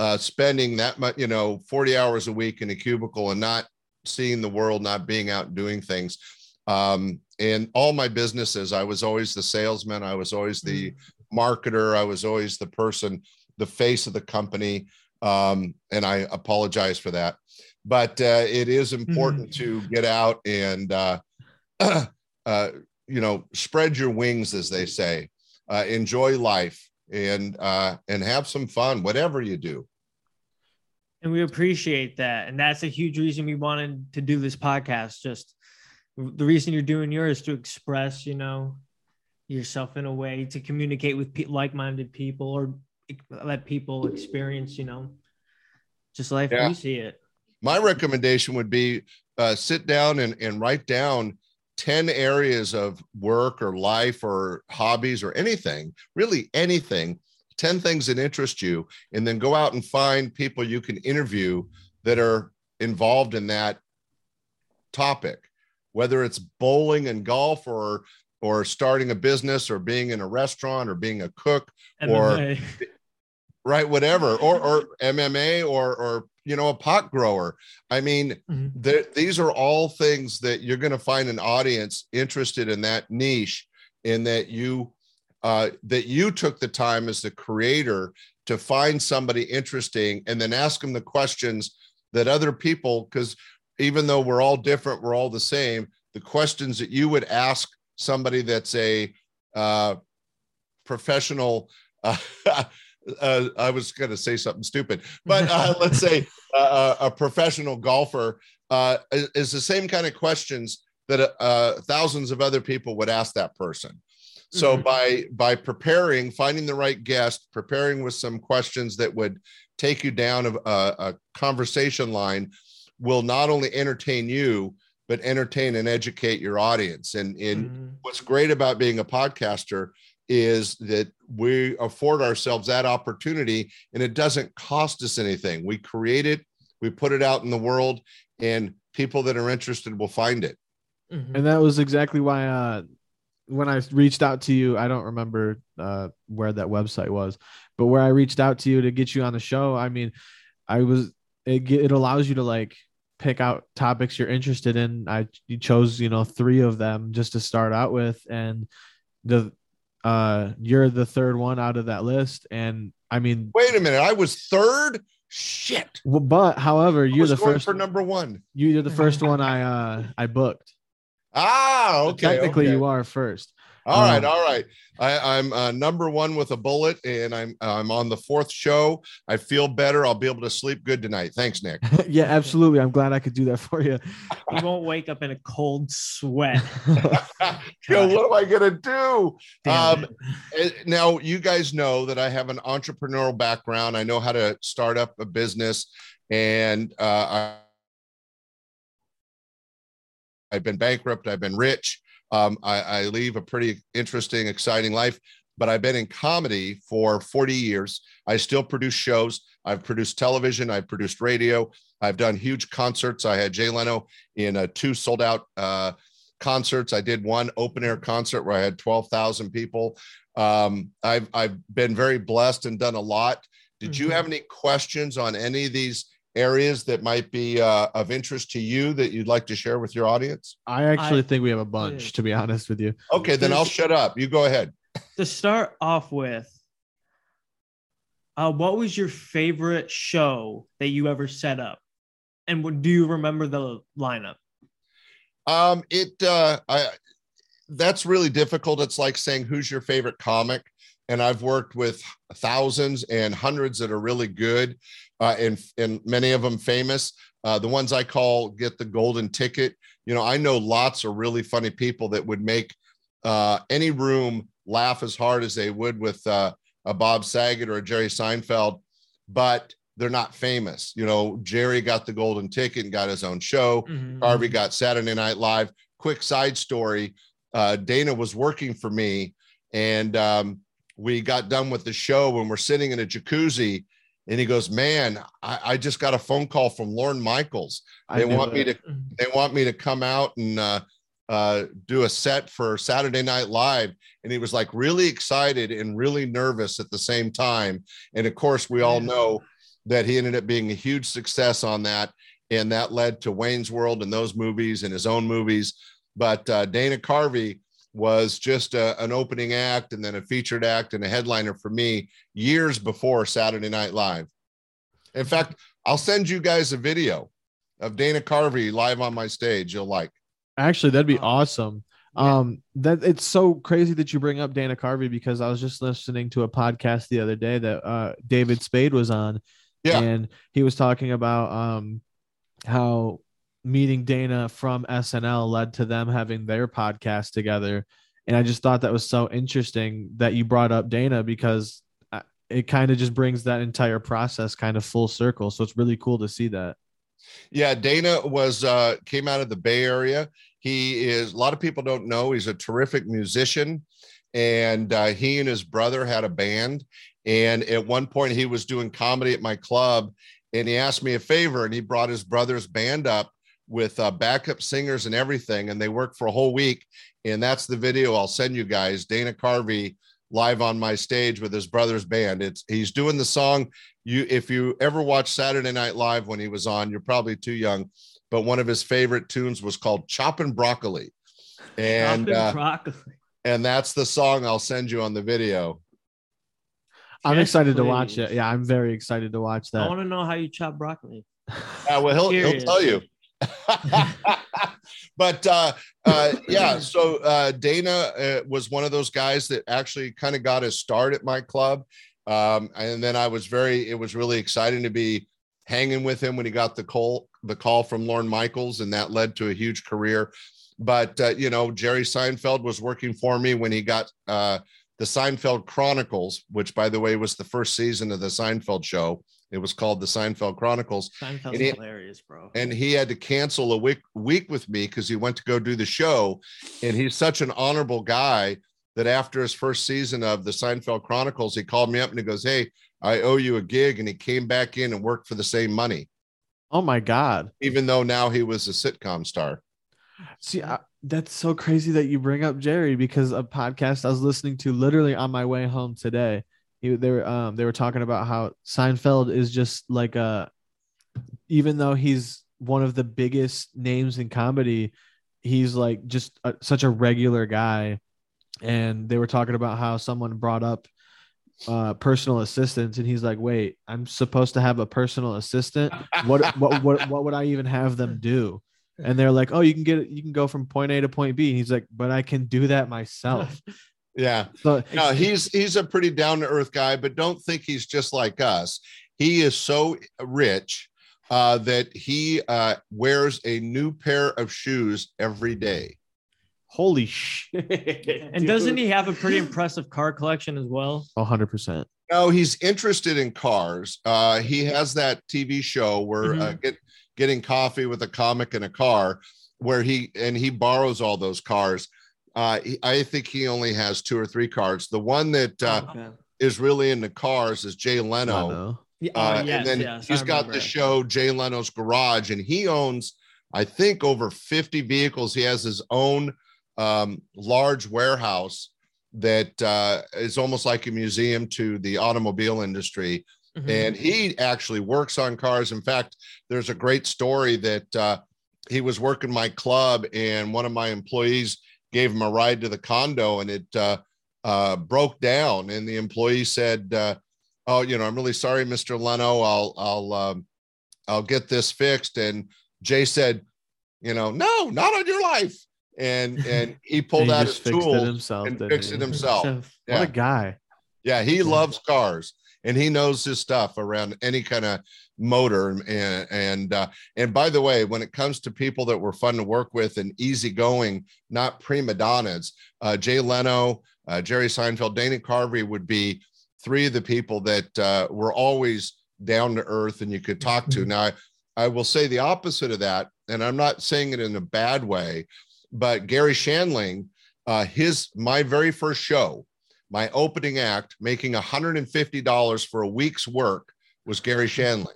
uh, spending that much, you know, 40 hours a week in a cubicle and not seeing the world, not being out doing things. Um, and all my businesses, I was always the salesman, I was always the marketer, I was always the person, the face of the company. Um, and I apologize for that. But uh, it is important to get out and, uh, uh, you know, spread your wings, as they say, uh, enjoy life and uh, and have some fun, whatever you do.
And we appreciate that. And that's a huge reason we wanted to do this podcast. Just the reason you're doing yours is to express you know yourself in a way to communicate with pe- like-minded people or let people experience you know just life.
Yeah.
we see it.
My recommendation would be uh, sit down and, and write down 10 areas of work or life or hobbies or anything, really anything, 10 things that interest you, and then go out and find people you can interview that are involved in that topic, whether it's bowling and golf or or starting a business or being in a restaurant or being a cook Or-
MMA.
right whatever or or mma or or you know a pot grower i mean
Mhm.
there, these are all things that you're going to find an audience interested in that niche in that you uh, that you took the time as the creator to find somebody interesting and then ask them the questions that other people because even though we're all different we're all the same the questions that you would ask somebody that's a uh, professional uh, uh, i was going to say something stupid but uh, let's say uh, a professional golfer uh, is, is the same kind of questions that uh, thousands of other people would ask that person. So
Mhm.
by by preparing, finding the right guest, preparing with some questions that would take you down a, a, a conversation line, will not only entertain you but entertain and educate your audience. And and
Mhm.
what's great about being a podcaster is that we afford ourselves that opportunity and it doesn't cost us anything. We create it, we put it out in the world, and people that are interested will find it.
Mhm.
and that was exactly why uh when i reached out to you i don't remember uh where that website was but where i reached out to you to get you on the show i mean i was it it allows you to like pick out topics you're interested in. I you chose you know three of them just to start out with, and the uh you're the third one out of that list, and I mean,
Wait a minute. I was third. Shit.
w- but however,
I
you're the first
for number one.
you're the first one I uh I booked.
Ah,
So
okay.
technically,
okay.
you are first.
All right,
Um,
all right. I, I'm uh, number one with a bullet, and I'm I'm on the fourth show. I feel better. I'll be able to sleep good tonight. Thanks, Nick.
yeah, absolutely. I'm glad I could do that for you.
You won't wake up in a cold sweat.
Yo, what am I gonna do? Um. Uh, Now, you guys know that I have an entrepreneurial background. I know how to start up a business, and uh, I, I've been bankrupt. I've been rich. Um, I, I leave a pretty interesting, exciting life. But I've been in comedy for 40 years. I still produce shows. I've produced television. I've produced radio. I've done huge concerts. I had Jay Leno in uh, two sold out uh, concerts. I did one open air concert where I had 12,000 people. Um, I've I've been very blessed and done a lot. Did you
Mhm.
have any questions on any of these areas that might be uh, of interest to you that you'd like to share with your audience?
I actually
I-
think we have a bunch,
Yeah.
to be honest with you.
Okay, then I'll shut up. You go ahead.
to start off with, uh, what was your favorite show that you ever set up? And what, do you remember the lineup?
Um, it uh, I that's really difficult. It's like saying who's your favorite comic, and I've worked with thousands and hundreds that are really good, uh, and and many of them famous. Uh, the ones I call get the golden ticket. You know, I know lots of really funny people that would make uh, any room laugh as hard as they would with uh, a Bob Saget or a Jerry Seinfeld, but they're not famous. You know, Jerry got the golden ticket and got his own show.
Mhm.
Harvey got Saturday Night Live. Quick side story: uh, Dana was working for me, and um, we got done with the show, and we're sitting in a jacuzzi, and he goes, "Man, I, I just got a phone call from Lorne Michaels. They want me to they want me to come out and uh, uh, do a set for Saturday Night Live. And he was like really excited and really nervous at the same time. And of course, we all know that he ended up being a huge success on that. And that led to Wayne's World and those movies and his own movies. But uh, Dana Carvey was just a, an opening act and then a featured act and a headliner for me years before Saturday Night Live. In fact, I'll send you guys a video of Dana Carvey live on my stage. You'll like.
Actually, that'd be awesome.
yeah.
Um, that it's so crazy that you bring up Dana Carvey because I was just listening to a podcast the other day that uh David Spade was on,
Yeah.
and he was talking about um how meeting Dana from SNL led to them having their podcast together, and I just thought that was so interesting that you brought up Dana because uh, it kind of just brings that entire process kind of full circle. So it's really cool to see that.
Yeah, Dana was uh came out of the Bay Area. He is a lot of people don't know he's a terrific musician and uh, he and his brother had a band and at one point he was doing comedy at my club and he asked me a favor and he brought his brother's band up with uh, backup singers and everything and they work for a whole week and that's the video I'll send you guys Dana Carvey live on my stage with his brother's band it's he's doing the song you if you ever watch Saturday Night Live when he was on, you're probably too young, but one of his favorite tunes was called Choppin' Broccoli. And
Chopping
uh,
broccoli.
and that's the song I'll send you on the video.
I'm
Yes,
excited to watch it. Yeah, I'm very excited to watch that.
I want to know how you chop broccoli.
Yeah, well, he'll he'll tell you. but uh, uh, yeah, so uh, Dana uh, was one of those guys that actually kind of got his start at my club, um, and then I was very. It was really exciting to be hanging with him when he got the call the call from Lorne Michaels, and that led to a huge career. But uh, you know, Jerry Seinfeld was working for me when he got uh, the Seinfeld Chronicles, which, by the way, was the first season of the Seinfeld show. It was called the Seinfeld Chronicles
Seinfeld's
And he-
hilarious, bro.
and he had to cancel a week week with me because he went to go do the show and he's such an honorable guy that after his first season of the Seinfeld Chronicles he called me up and he goes hey I owe you a gig and he came back in and worked for the same money
Oh my god.
even though now he was a sitcom star
See, I, that's so crazy that you bring up Jerry because a podcast I was listening to literally on my way home today. He, they were um they were talking about how Seinfeld is just like a even though he's one of the biggest names in comedy, he's like just a, such a regular guy. And they were talking about how someone brought up uh personal assistants and he's like wait i'm supposed to have a personal assistant? What what what, what would i even have them do? And they're like oh you can get you can go from point a to point b. And he's like but i can do that myself
Yeah.
so
No, he's he's a pretty down to earth guy, but don't think he's just like us. He is so rich uh, that he uh, wears a new pair of shoes every day.
holy shit
And doesn't he have a pretty impressive car collection as well?
100%
No, he's interested in cars. Uh, he has that TV show where uh, get getting coffee with a comic in a car, where he and he borrows all those cars. Uh, he, I think he only has two or three cars. The one that uh,
Okay.
is really into cars is Jay Leno.
Leno.
Oh,
Uh,
yes,
and then
yes,
he's got the show Jay Leno's Garage, and he owns, I think, over 50 vehicles. He has his own um, large warehouse that uh, is almost like a museum to the automobile industry.
Mhm.
And he actually works on cars. In fact, there's a great story that uh, he was working my club, and one of my employees gave him a ride to the condo, and it uh, uh, broke down. And the employee said, uh, "Oh, you know, I'm really sorry, Mr. Leno. I'll I'll um, I'll get this fixed." And Jay said, "You know, no, not on your life." And and he pulled
he
out his tools
himself
and fixed it himself.
what
Yeah.
a guy
Yeah, he loves cars and he knows his stuff around any kind of motor. And and uh, and by the way, when it comes to people that were fun to work with and easygoing, not prima donnas, uh, Jay Leno, uh, Jerry Seinfeld, Dana Carvey would be three of the people that uh, were always down to earth and you could talk to. Now, I, I will say the opposite of that, and I'm not saying it in a bad way, but Garry Shandling, uh, his my very first show my opening act making $150 for a week's work was Garry Shandling.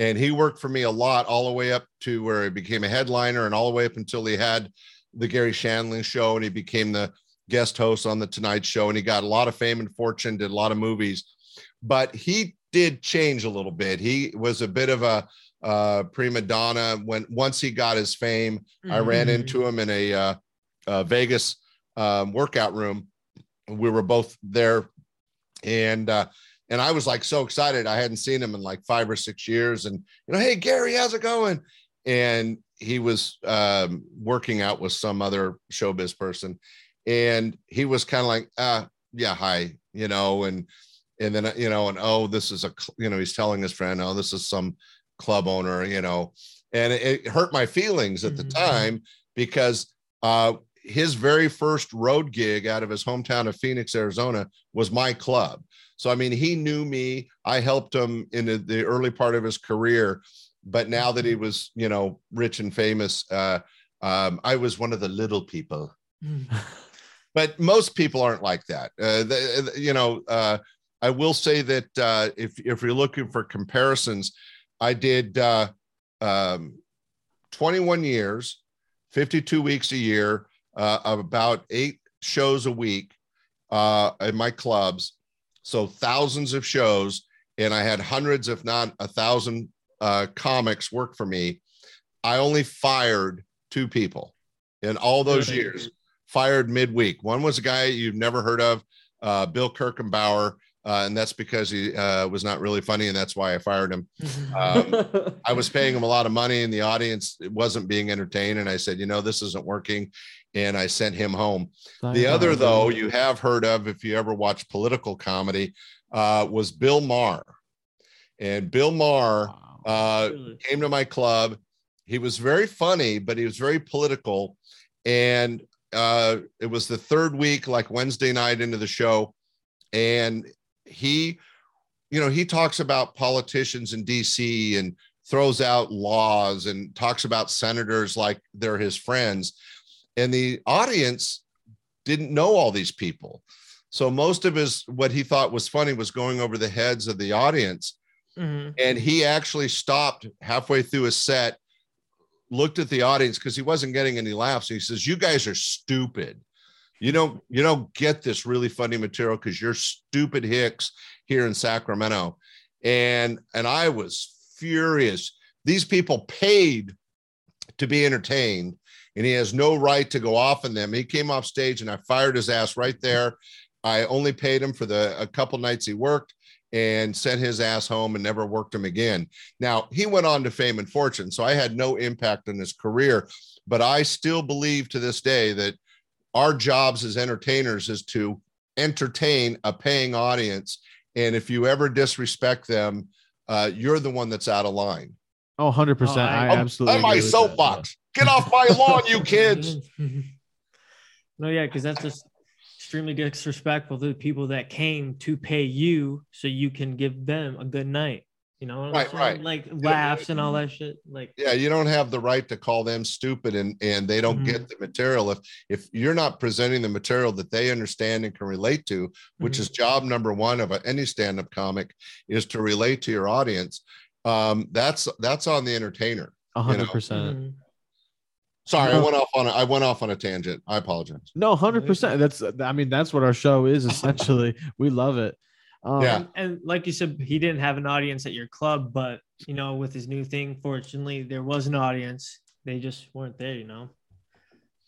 And he worked for me a lot, all the way up to where he became a headliner and all the way up until he had the Garry Shandling show and he became the guest host on the Tonight Show. And he got a lot of fame and fortune, did a lot of movies. But he did change a little bit. He was a bit of a uh, prima donna when once he got his fame. I ran
Mhm.
into him in a uh, uh, Vegas um, workout room. We were both there, and uh, and I was like so excited. I hadn't seen him in like five or six years, and you know, hey Garry, how's it going? And he was um, working out with some other showbiz person, and he was kind of like, uh, yeah, hi, you know, and and then you know, and oh, this is a you know, he's telling his friend, oh, this is some club owner, you know, and it, it hurt my feelings at the
Mhm.
time because uh, his very first road gig out of his hometown of Phoenix, Arizona, was my club. So I mean, he knew me. I helped him in the- the early part of his career, but now that he was, you know, rich and famous, uh, um, I was one of the little people. But most people aren't like that. Uh, the- you know, uh, I will say that uh, if if you're looking for comparisons, I did uh, um, 21 years, 52 weeks a year, uh, of about eight shows a week uh, in my clubs. So thousands of shows, and I had hundreds, if not a thousand, uh, comics work for me. I only fired two people in all those
Really?
years. Fired midweek. One was a guy you've never heard of, uh, Bill Kirkenbauer, uh, and that's because he uh, was not really funny, and that's why I fired him. Um, I was paying him a lot of money, and the audience wasn't being entertained. And I said, you know, this isn't working, and I sent him home. The other, though, you have heard of if you ever watch political comedy, uh, was Bill Maher. And Bill Maher
Wow.
uh,
Really?
came to my club. He was very funny, but he was very political. And uh, it was the third week, like Wednesday night into the show. And he, you know, he talks about politicians in DC and throws out laws and talks about senators like they're his friends. And the audience didn't know all these people. So most of his what he thought was funny was going over the heads of the audience.
Mhm.
And he actually stopped halfway through his set, looked at the audience because he wasn't getting any laughs. He says, You guys are stupid. You don't you don't get this really funny material because you're stupid hicks here in Sacramento. And and I was furious these people paid to be entertained and he has no right to go off on them. He came off stage and I fired his ass right there. I only paid him for the a couple nights he worked and sent his ass home and never worked him again. Now, he went on to fame and fortune, so I had no impact on his career, but I still believe to this day that our jobs as entertainers is to entertain a paying audience and if you ever disrespect them, uh, you're the one that's out of line.
Oh, 100%.
Oh, I-
I, absolutely.
On my
agree with that.
soapbox. Get off my lawn, you kids.
no, yeah, because that's just extremely disrespectful to the people that came to pay you so you can give them a good night. You know,
Right,
saying?
right.
Like laughs and all that shit. Like,
Yeah, you don't have the right to call them stupid and and they don't
Mhm.
get the material if if you're not presenting the material that they understand and can relate to, which
Mhm.
is job number one of a, any stand-up comic is to relate to your audience. Um, that's that's on the entertainer.
A
you
hundred
know.
percent.
mhm.
Sorry, I went off on a, I went off on a tangent. I apologize.
No, hundred percent. That's I mean that's what our show is essentially. we love it. Um,
Yeah.
And, and like you said, he didn't have an audience at your club, but you know, with his new thing, fortunately, there was an audience. They just weren't there, you know.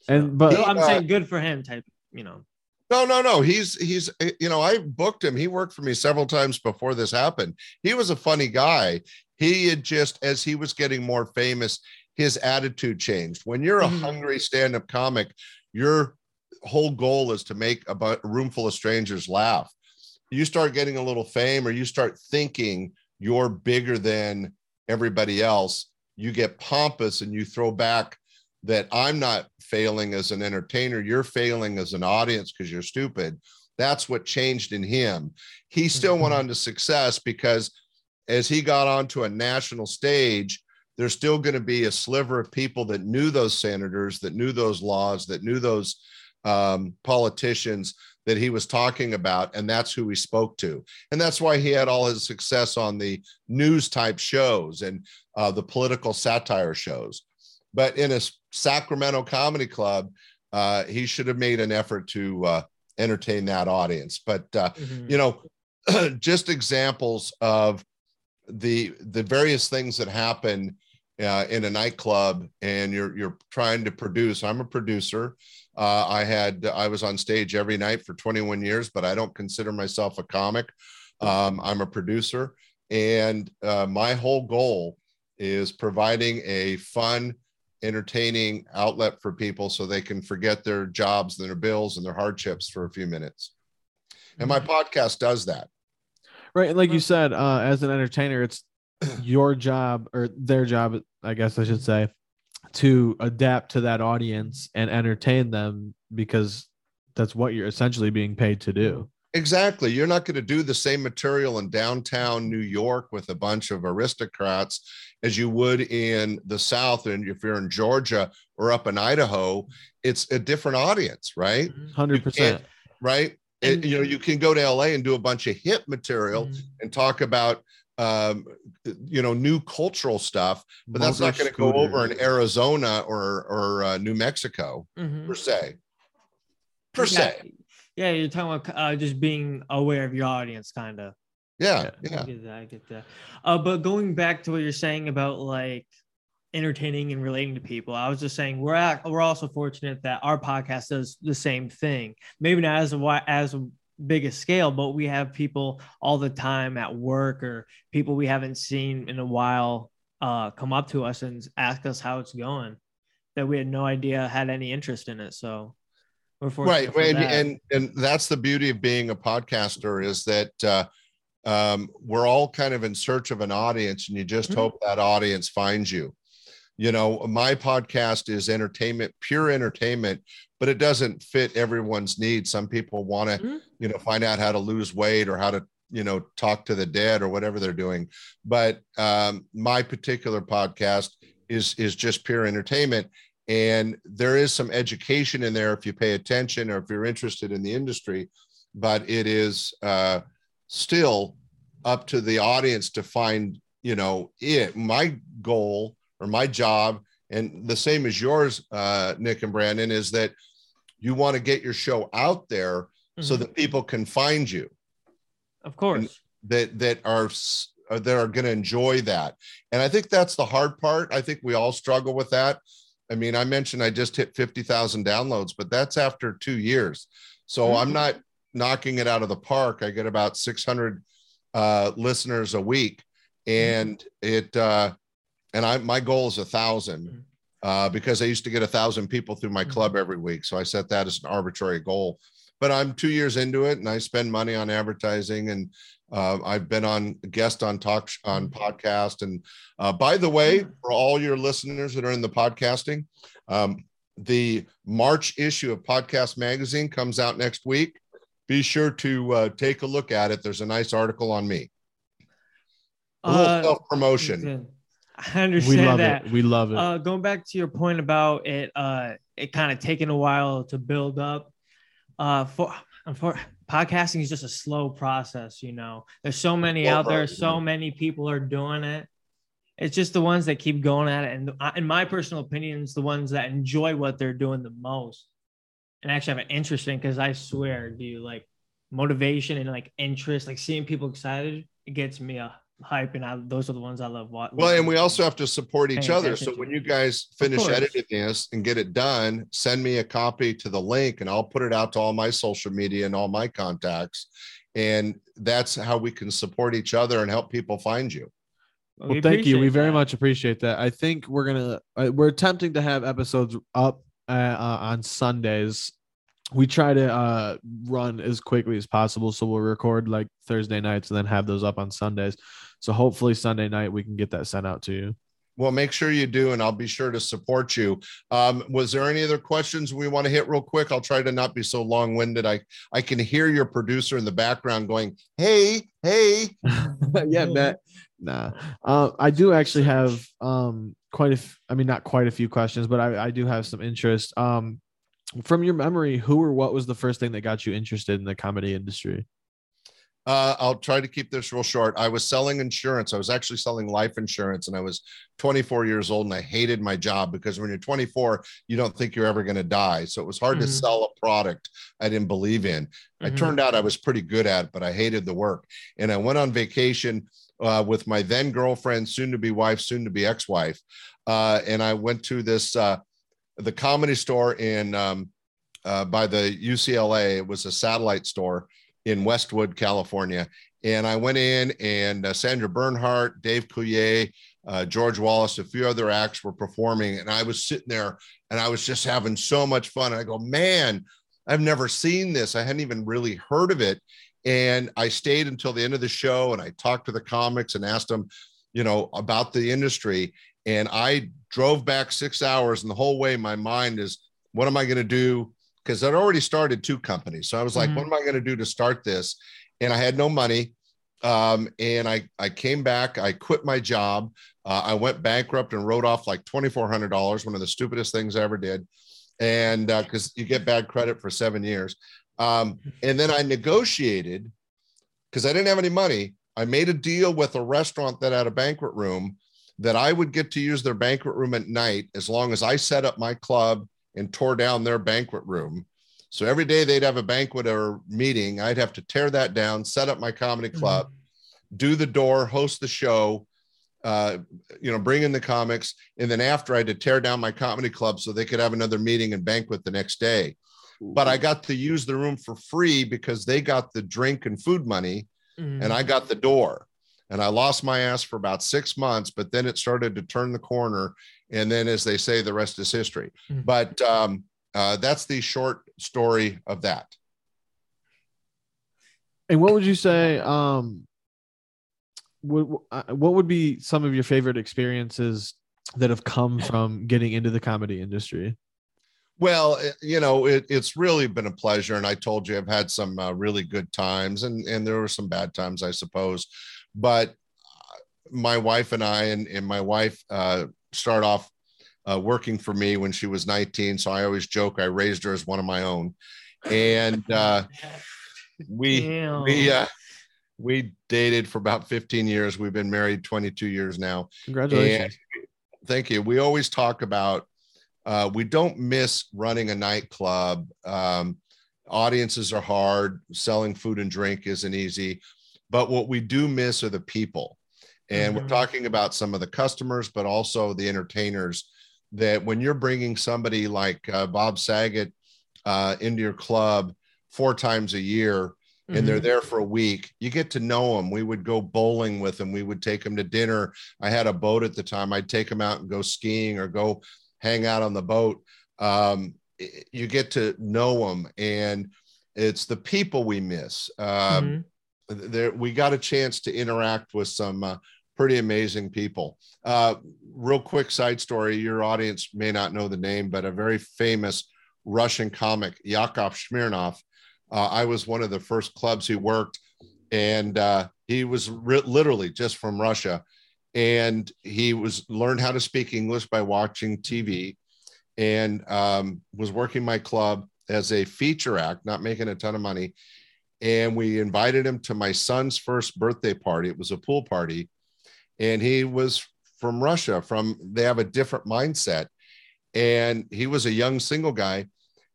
And- but-
So I'm
uh,
saying good for him, type, you know.
No, no, no. He's he's you know, I booked him. He worked for me several times before this happened. He was a funny guy. He had just as he was getting more famous, his attitude changed. When you're a
Mhm.
hungry stand-up comic, your whole goal is to make a room full of strangers laugh. You start getting a little fame or you start thinking you're bigger than everybody else, you get pompous and you throw back that I'm not failing as an entertainer, you're failing as an audience because you're stupid. That's what changed in him. He still went on to success because as he got onto a national stage, there's still going to be a sliver of people that knew those senators, that knew those laws, that knew those um, politicians that he was talking about. And that's who he spoke to. And that's why he had all his success on the news type shows and uh, the political satire shows. But in a Sacramento comedy club, uh, he should have made an effort to uh, entertain that audience. But uh,
Mhm.
you know, just examples of the the various things that happen uh, in a nightclub, and you're you're trying to produce. I'm a producer. Uh, I had I was on stage every night for 21 years, but I don't consider myself a comic. Um, I'm a producer, and uh, my whole goal is providing a fun, entertaining outlet for people so they can forget their jobs and their bills and their hardships for a few minutes. And my podcast does that.
Right. And like you said, uh, as an entertainer, it's your job or their job, I guess I should say, to adapt to that audience and entertain them because that's what you're essentially being paid to do.
Exactly. You're not going to do the same material in downtown New York with a bunch of aristocrats as you would in the South. And if you're in Georgia or up in Idaho, it's a different audience, right?
Mhm.
Hundred percent.
Right. It- you know, you can go to LA and do a bunch of hip material
Mhm.
and talk about, um, you know, new cultural stuff, but that's not going to go over in Arizona or or uh, New Mexico
Mhm.
per se. Per
yeah.
se,
Yeah, you're talking about uh, just being aware of your audience, kind of.
Yeah,
I
yeah.
get that. I get that. Uh, but going back to what you're saying about like entertaining and relating to people, I was just saying we're at, we're also fortunate that our podcast does the same thing. Maybe not as a as big a scale, but we have people all the time at work or people we haven't seen in a while uh, come up to us and ask us how it's going. That we had no idea had any interest in it. So we're fortunate.
right
for
and,
that.
and and that's the beauty of being a podcaster is that uh um we're all kind of in search of an audience and you just
Mhm.
hope that audience finds you you know my podcast is entertainment pure entertainment but it doesn't fit everyone's needs some people want to
Mhm.
you know find out how to lose weight or how to you know talk to the dead or whatever they're doing but um my particular podcast is is just pure entertainment and there is some education in there if you pay attention or if you're interested in the industry but it is uh, still up to the audience to find you know it my goal or my job and the same as yours uh, nick and brandon is that you want to get your show out there so
Mhm.
that people can find you
of course.
that that are uh, that are going to enjoy that. And I think that's the hard part. I think we all struggle with that. I mean, I mentioned I just hit 50,000 downloads, but that's after two years. So
Mhm.
I'm not knocking it out of the park. I get about 600 uh, listeners a week, and it uh, and I my goal is a thousand uh, because I used to get a thousand people through my club every week. So I set that as an arbitrary goal. But I'm two years into it, and I spend money on advertising, and uh, I've been on guest on talk sh- on podcast. And uh, by the way, for all your listeners that are in the podcasting, um, the March issue of Podcast Magazine comes out next week. Be sure to uh, take a look at it. There's a nice article on me. A little
Uh,
self promotion.
good. I
We love
that.
it. We love it.
Uh, going back to your point about it, uh, it kind of taking a while to build up. Uh, for for podcasting is just a slow process. You know, there's so many
Slow
out there. So
yeah.
many people are doing it. It's just the ones that keep going at it, and I- in my personal opinion, it's the ones that enjoy what they're doing the most, and actually have an interest in. Because I swear, dude, like motivation and like interest, like seeing people excited, it gets me a hype, and I, those are the ones I love. wa-
Well, and we also have to support each other. So when you guys finish editing this and get it done, send me a copy to the link and I'll put it out to all my social media and all my contacts. And that's how we can support each other and help people find you.
We
well, thank you. We very
that.
much appreciate that. I think we're gonna uh, we're attempting to have episodes up uh, uh, on Sundays. We try to uh, run as quickly as possible, so we'll record like Thursday nights and then have those up on Sundays. So hopefully Sunday night we can get that sent out to you.
Well, make sure you do, and I'll be sure to support you. Um, was there any other questions we want to hit real quick? I'll try to not be so long winded. I, I can hear your producer in the background going, Hey, hey.
yeah, Matt. Nah, uh, I do actually have um quite a. F- I mean, not quite a few questions, but I, I do have some interest. Um, from your memory, who or what was the first thing that got you interested in the comedy industry?
Uh, I'll try to keep this real short. I was selling insurance. I was actually selling life insurance, and I was 24 years old, and I hated my job because when you're 24, you don't think you're ever going to die. So it was hard to
Mhm.
sell a product I didn't believe in. I
Mhm.
turned out I was pretty good at, it, but I hated the work. And I went on vacation uh, with my then girlfriend, soon to be wife, soon to be ex wife, uh, and I went to this uh, the comedy store in um, uh, by the UCLA. It was a satellite store in Westwood, California. And I went in, and uh, Sandra Bernhard, Dave Coulier, uh, George Wallace, a few other acts were performing. And I was sitting there and I was just having so much fun. And I go, man, I've never seen this. I hadn't even really heard of it. And I stayed until the end of the show and I talked to the comics and asked them, you know, about the industry. And I drove back six hours, and the whole way my mind is, what am I going to do? Because I'd already started two companies. So I was like,
Mhm.
what am I going to do to start this? And I had no money. Um, and I, I came back, I quit my job. Uh, I went bankrupt and wrote off like $2,400, one of the stupidest things I ever did. And because you get bad credit for seven years. Um, and then I negotiated because I didn't have any money. I made a deal with a restaurant that had a banquet room that I would get to use their banquet room at night as long as I set up my club and tore down their banquet room. So every day they'd have a banquet or meeting, I'd have to tear that down, set up my comedy club, do the door, host the show, uh, you know, bring in the comics. And then after I had to tear down my comedy club so they could have another meeting and banquet the next day. But I got to use the room for free because they got the drink and food money
Mhm.
and I got the door. And I lost my ass for about six months, but then it started to turn the corner. And then, as they say, the rest is history.
Mhm.
But um, uh, that's the short story of that.
And what would you say? Um, what uh, what would be some of your favorite experiences that have come from getting into the comedy industry?
Well, you know, it, it's really been a pleasure, and I told you I've had some uh, really good times, and and there were some bad times, I suppose. But uh, my wife and I, and, and my wife, uh, start off uh, working for me when she was 19. So I always joke I raised her as one of my own, and uh, we
Damn.
we uh, we dated for about 15 years. We've been married 22 years now.
Congratulations.
Thank you. We always talk about uh, we don't miss running a nightclub. Um, audiences are hard. Selling food and drink isn't easy, but what we do miss are the people. And we're
Mhm.
talking about some of the customers, but also the entertainers. That when you're bringing somebody like uh, Bob Saget uh, into your club four times a year, and they're
Mhm.
there for a week. You get to know them. We would go bowling with them. We would take them to dinner. I had a boat at the time. I'd take them out and go skiing or go hang out on the boat. Um, you get to know them, and it's the people we miss. Um,
Mhm.
there, we got a chance to interact with some uh, pretty amazing people. Uh, real quick side story: your audience may not know the name, but a very famous Russian comic, Yakov Smirnoff. Uh, I was one of the first clubs he worked, and uh, he was ri- literally just from Russia, and he was learned how to speak English by watching TV, and um, was working my club as a feature act, not making a ton of money. And we invited him to my son's first birthday party. It was a pool party, and he was from Russia. From they have a different mindset, and he was a young single guy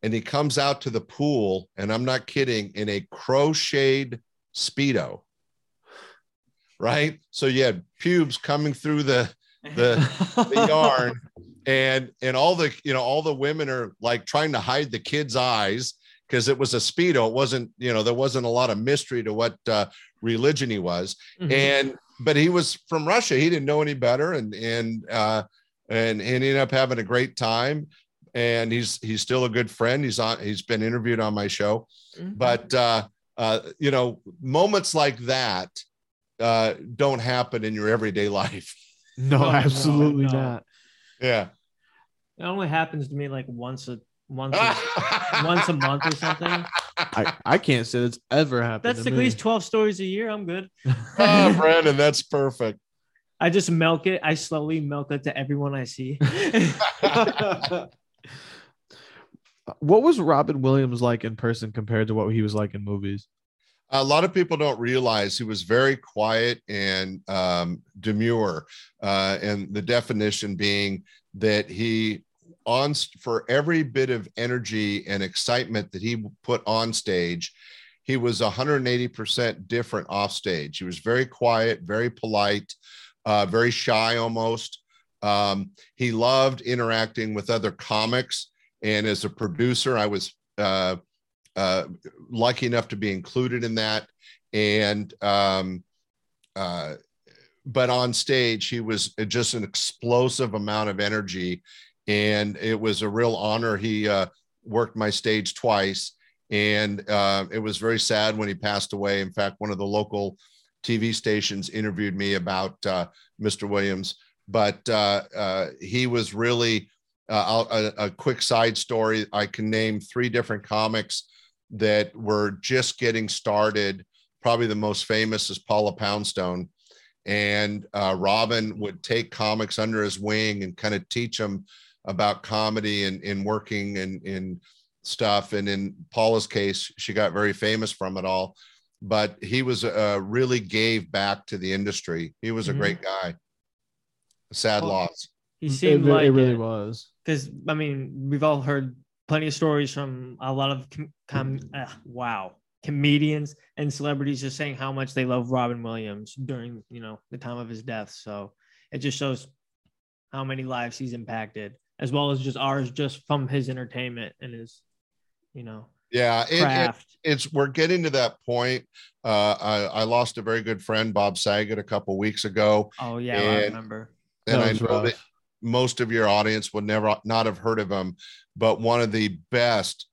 and he comes out to the pool and i'm not kidding in a crocheted speedo right so you had pubes coming through the the the yarn and and all the you know all the women are like trying to hide the kids eyes because it was a speedo it wasn't you know there wasn't a lot of mystery to what uh, religion he was
Mhm.
and but he was from Russia. He didn't know any better, and and uh, and, and he ended up having a great time. And he's he's still a good friend. He's on. He's been interviewed on my show.
Mhm.
But uh, uh, you know, moments like that uh, don't happen in your everyday life.
No,
No, no,
absolutely
no.
not.
Yeah.
it only happens to me like once a once a, once a month or something.
I, I can't say it's ever happened.
That's
to
at
me.
least 12 stories a year. I'm good.
oh, Brandon, that's perfect.
I just milk it. I slowly milk it to everyone I see.
what was Robin Williams like in person compared to what he was like in movies?
A lot of people don't realize he was very quiet and um, demure uh, and the definition being that he on for every bit of energy and excitement that he put on stage he was 180% different off stage. He was very quiet very polite uh, very shy almost. Um, he loved interacting with other comics and as a producer i was uh, uh, lucky enough to be included in that. And, um, uh, but on stage, he was just an explosive amount of energy. And it was a real honor. He uh, worked my stage twice. And uh, it was very sad when he passed away. In fact, one of the local TV stations interviewed me about uh, Mr. Williams, but uh, uh, he was really uh, a, a quick side story. I can name three different comics that were just getting started. Probably the most famous is Paula Poundstone. And uh, Robin would take comics under his wing and kind of teach them about comedy and, and working and in stuff. And in Paula's case, she got very famous from it all. But he was uh, really gave back to the industry. He was a
Mhm.
great guy. Sad
Oh.
loss.
He seemed
re-
like
it really was.
because I mean we've all heard plenty of stories from a lot of com- com- uh, wow comedians and celebrities just saying how much they love Robin Williams during you know the time of his death. So it just shows how many lives he's impacted, as well as just ours, just from his entertainment and his you know
Yeah. it- it- it's we're getting to that point. Uh, I, I lost a very good friend, Bob Saget, a couple weeks ago,
oh yeah, I remember.
and
That
I know that
rough.
Most of your audience would never not have heard of him, but one of the best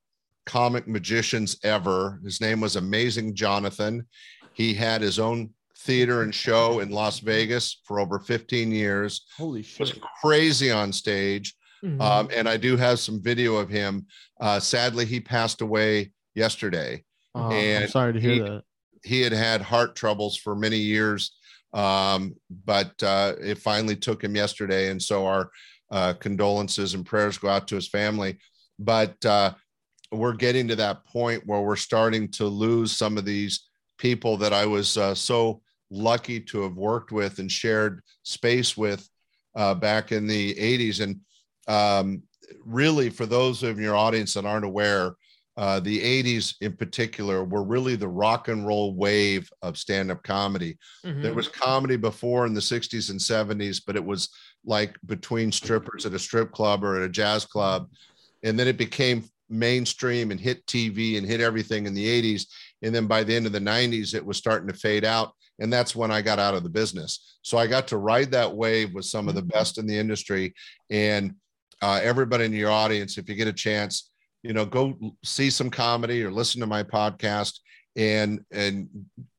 comic magicians ever. His name was Amazing Jonathan. He had his own theater and show in Las Vegas for over 15 years.
Holy shit.
Was
shit.
crazy on stage.
Mhm.
Um, and I do have some video of him. Uh, sadly, he passed away yesterday.
Oh, I'm sorry to hear
he-
that.
he had had heart troubles for many years, um, but uh, it finally took him yesterday. And so our uh, condolences and prayers go out to his family. But uh, we're getting to that point where we're starting to lose some of these people that I was uh, so lucky to have worked with and shared space with uh, back in the 80s. And um, really, for those of your audience that aren't aware, uh, the 80s in particular were really the rock and roll wave of stand-up comedy.
Mhm.
there was comedy before in the 60s and 70s but it was like between strippers at a strip club or at a jazz club. And then it became mainstream and hit tv and hit everything in the 80s and then by the end of the 90s it was starting to fade out. And that's when i got out of the business. So i got to ride that wave with some of the best in the industry. And uh, everybody in your audience if you get a chance you know go see some comedy or listen to my podcast and and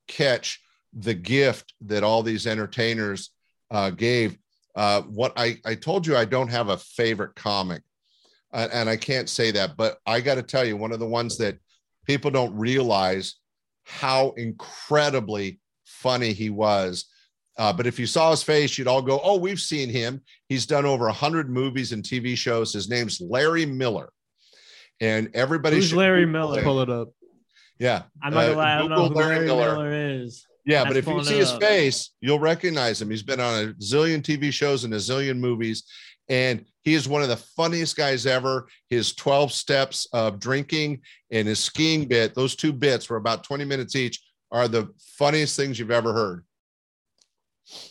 catch the gift that all these entertainers uh, gave. Uh, what I, I told you i don't have a favorite comic uh, and i can't say that but i got to tell you one of the ones that people don't realize how incredibly funny he was. Uh, but if you saw his face you'd all go oh we've seen him. He's done over 100 movies and tv shows. His name's larry miller and everybody
Who's
should
Larry Miller?
Pull it up.
yeah
I'm not gonna
Uh,
lie, I don't know who
Larry
Larry
Miller.
Miller, is.
Yeah,
That's
but if you see his
up.
face, you'll recognize him. He's been on a zillion TV shows and a zillion movies, and he is one of the funniest guys ever. His 12 steps of drinking and his skiing bit, those two bits were about 20 minutes each, are the funniest things you've ever heard.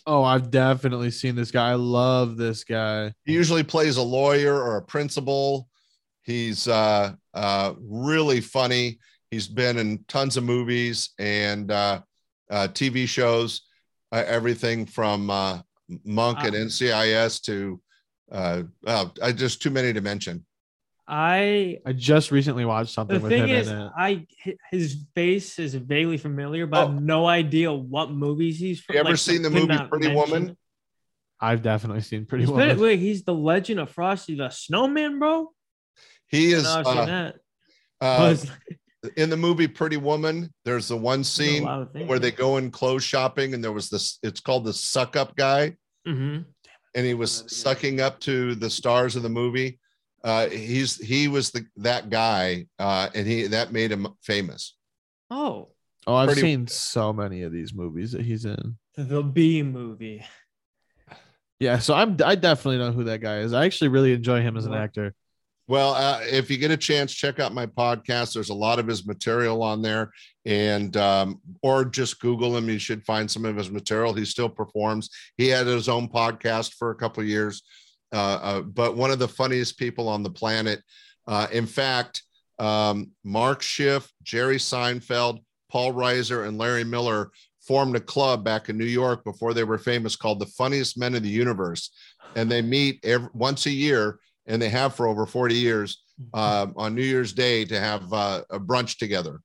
Oh, I've definitely seen this guy. I love this guy.
He usually plays a lawyer or a principal. He's uh, uh, really funny. He's been in tons of movies and uh, uh, TV shows, uh, everything from uh, Monk and
Ah.
NCIS to uh, uh, I just too many to mention.
I
I just recently watched something
the
with
thing
him
is,
in it.
I his face is vaguely familiar, but I
Oh.
have no idea what movies he's from.
Have you ever
like,
seen the movie Pretty
mention.
Woman?
I've definitely seen Pretty
He's
Woman.
been, wait, he's the Legend of Frosty the Snowman, bro.
He is
I've seen
uh,
that.
uh, in the movie Pretty Woman. There's the one scene
lot of things.
where they go in clothes shopping, and there was this. It's called the suck up guy.
Mhm.
and he was sucking up to the stars of the movie. Uh, he's he was the that guy, uh, and he that made him famous.
Oh,
oh, I've
Pretty-
seen so many of these movies that he's in.
the B movie.
Yeah, so I'm I definitely know who that guy is. I actually really enjoy him as an actor.
Well, uh, if you get a chance, check out my podcast. There's a lot of his material on there, and um, or just Google him. You should find some of his material. He still performs. He had his own podcast for a couple years, uh, uh, but one of the funniest people on the planet. Uh, in fact, um, Mark Schiff, Jerry Seinfeld, Paul Reiser, and Larry Miller formed a club back in New York before they were famous called the Funniest Men in the Universe, and they meet every, once a year and they have for over 40 years uh, on New Year's Day to have uh, a brunch together.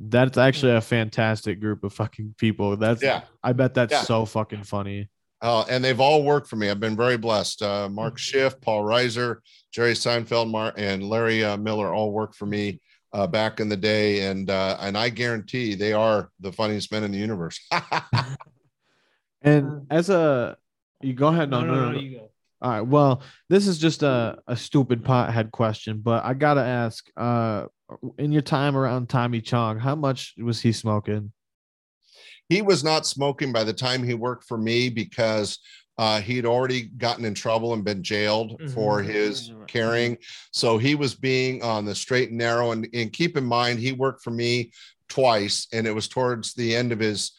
That's actually a fantastic group of fucking people. That's
Yeah.
I bet that's
Yeah.
so fucking funny.
Uh, and they've all worked for me. I've been very blessed. Uh, Mark Schiff, Paul Reiser, Jerry Seinfeld, Mar- and Larry uh, Miller all worked for me uh, back in the day. And uh, and I guarantee they are the funniest men in the universe.
And as a you go ahead.
No,
No, no, no. no.
you go.
All right. Well, this is just a, a stupid pothead question, but I gotta ask, uh in your time around Tommy Chong, how much was he smoking?
he was not smoking by the time he worked for me because uh, he'd already gotten in trouble and been jailed for
Mhm.
his carrying. So he was being on the straight and narrow. And, and keep in mind, he worked for me twice, and it was towards the end of his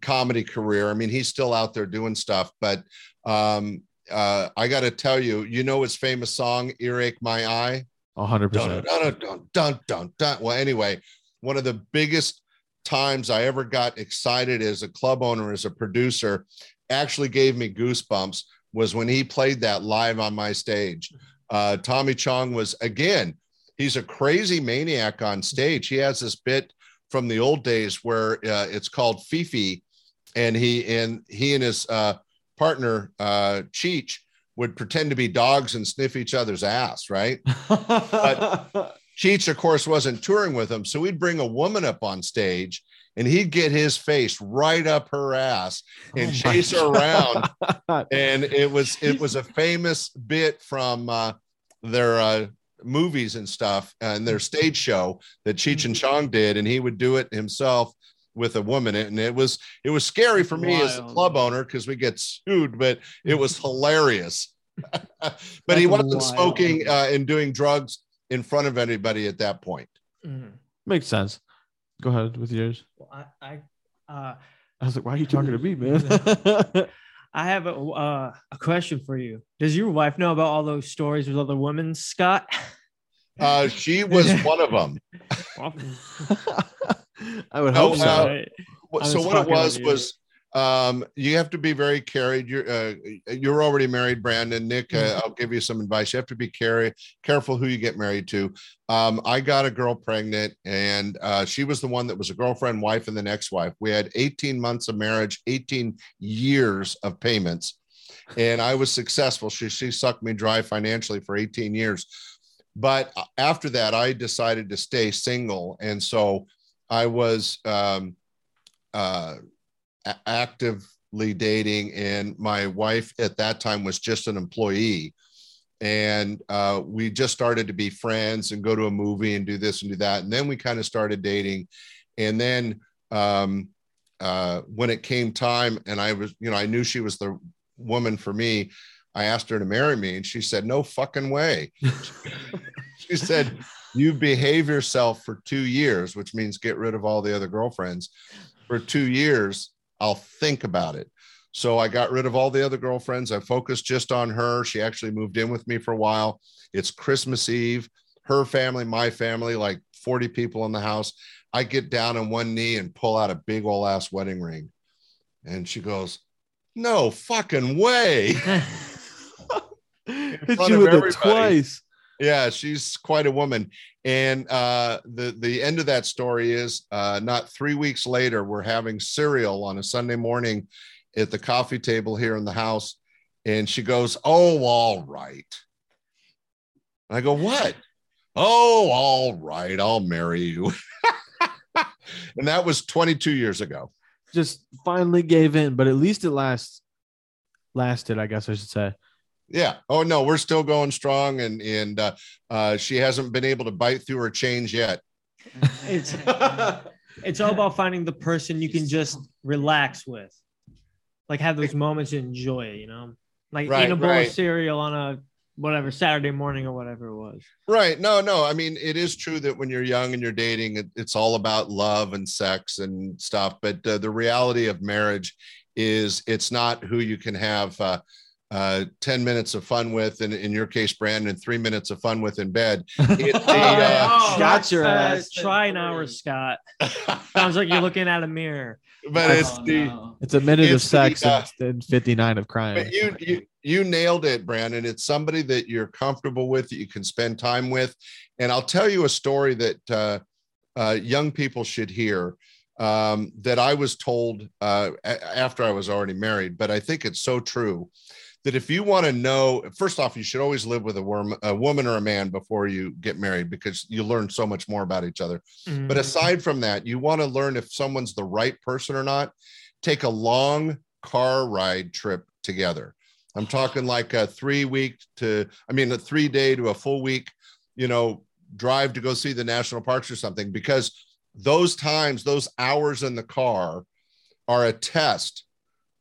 comedy career. I mean, he's still out there doing stuff, but um, uh, I got to tell you, you know his famous song "Earache My Eye."
Hundred percent.
dun, dun, dun, dun, dun. Well, anyway, one of the biggest times I ever got excited as a club owner, as a producer, actually gave me goosebumps was when he played that live on my stage. Uh, Tommy Chong was, again, he's a crazy maniac on stage. He has this bit from the old days where uh, it's called Fifi, and he and he and his uh, partner uh, Cheech would pretend to be dogs and sniff each other's ass, right? But Cheech, of course, wasn't touring with him. So we'd bring a woman up on stage and he'd get his face right up her ass and
Oh
chase her around. And it was it was a famous bit from uh, their uh, movies and stuff and their stage show that Cheech and Chong did, and he would do it himself with a woman. And it was it was scary for me as a club owner because we get sued, but it was hilarious. but he wasn't
wild.
smoking uh, and doing drugs in front of anybody at that point.
Mhm.
Makes sense. Go ahead with yours.
Well, I, I, uh,
I was like, why are you talking to me, man?
I have a, uh, a question for you. Does your wife know about all those stories with other women, Scott?
Uh, she was one of them.
I would
No,
hope so.
uh,
Right.
So what it was was um you have to be very carried. You're uh, you're already married brandon. Nick
Mm-hmm.
uh, i'll give you some advice. You have to be carry, careful who you get married to. Um i got a girl pregnant and uh she was the one that was a girlfriend wife and then ex-wife. We had 18 months of marriage 18 years of payments. And i was successful. She she sucked me dry financially for 18 years. But uh, after that i decided to stay single. And so i was um uh actively dating and my wife at that time was just an employee. And uh, we just started to be friends and go to a movie and do this and do that. And then we kind of started dating. And then um, uh, when it came time and i was you know i knew she was the woman for me i asked her to marry me and she said no fucking way. She said you behave yourself for two years which means get rid of all the other girlfriends for two years I'll think about it. So I got rid of all the other girlfriends. I focused just on her. She actually moved in with me for a while. It's Christmas Eve, her family, my family, like 40 people in the house. I get down on one knee and pull out a big old ass wedding ring. And she goes, No fucking way.
Hit you with it twice.
Yeah she's quite a woman. And uh the the end of that story is uh not three weeks later we're having cereal on a sunday morning at the coffee table here in the house. And she goes oh all right. And i go what? Oh all right i'll marry you. And that was 22 years ago.
Just finally gave in, but at least it lasts lasted, I guess I should say.
Yeah oh no we're still going strong and and uh, uh she hasn't been able to bite through her chains yet
It's it's all about finding the person you can just relax with, like have those moments you enjoy it. You know, like
Right,
eating a bowl
right.
of cereal on a whatever Saturday morning or whatever it was.
Right. No, no. I mean, it is true that when you're young and you're dating, it, it's all about love and sex and stuff. But uh, the reality of marriage is it's not who you can have uh, uh, 10 minutes of fun with, and in your case, Brandon, three minutes of fun with in bed. It's the, uh,
Got your ass.
Try an hour, Scott. Sounds like you're looking at a mirror.
but it's
Oh,
the,
no.
It's a minute of
It's the,
sex
uh,
and 59 of crying.
But you, you you nailed it, Brandon. It's somebody that you're comfortable with, that you can spend time with. And I'll tell you a story that uh, uh, young people should hear um, that I was told uh, a- after I was already married, but I think it's so true that if you want to know, first off, you should always live with a, worm, a woman or a man before you get married because you learn so much more about each other. But
Mhm.
aside from that, you want to learn if someone's the right person or not. Take a long car ride trip together. I'm talking like a three week to, I mean, a three day to a full week, you know, drive to go see the national parks or something, because those times, those hours in the car are a test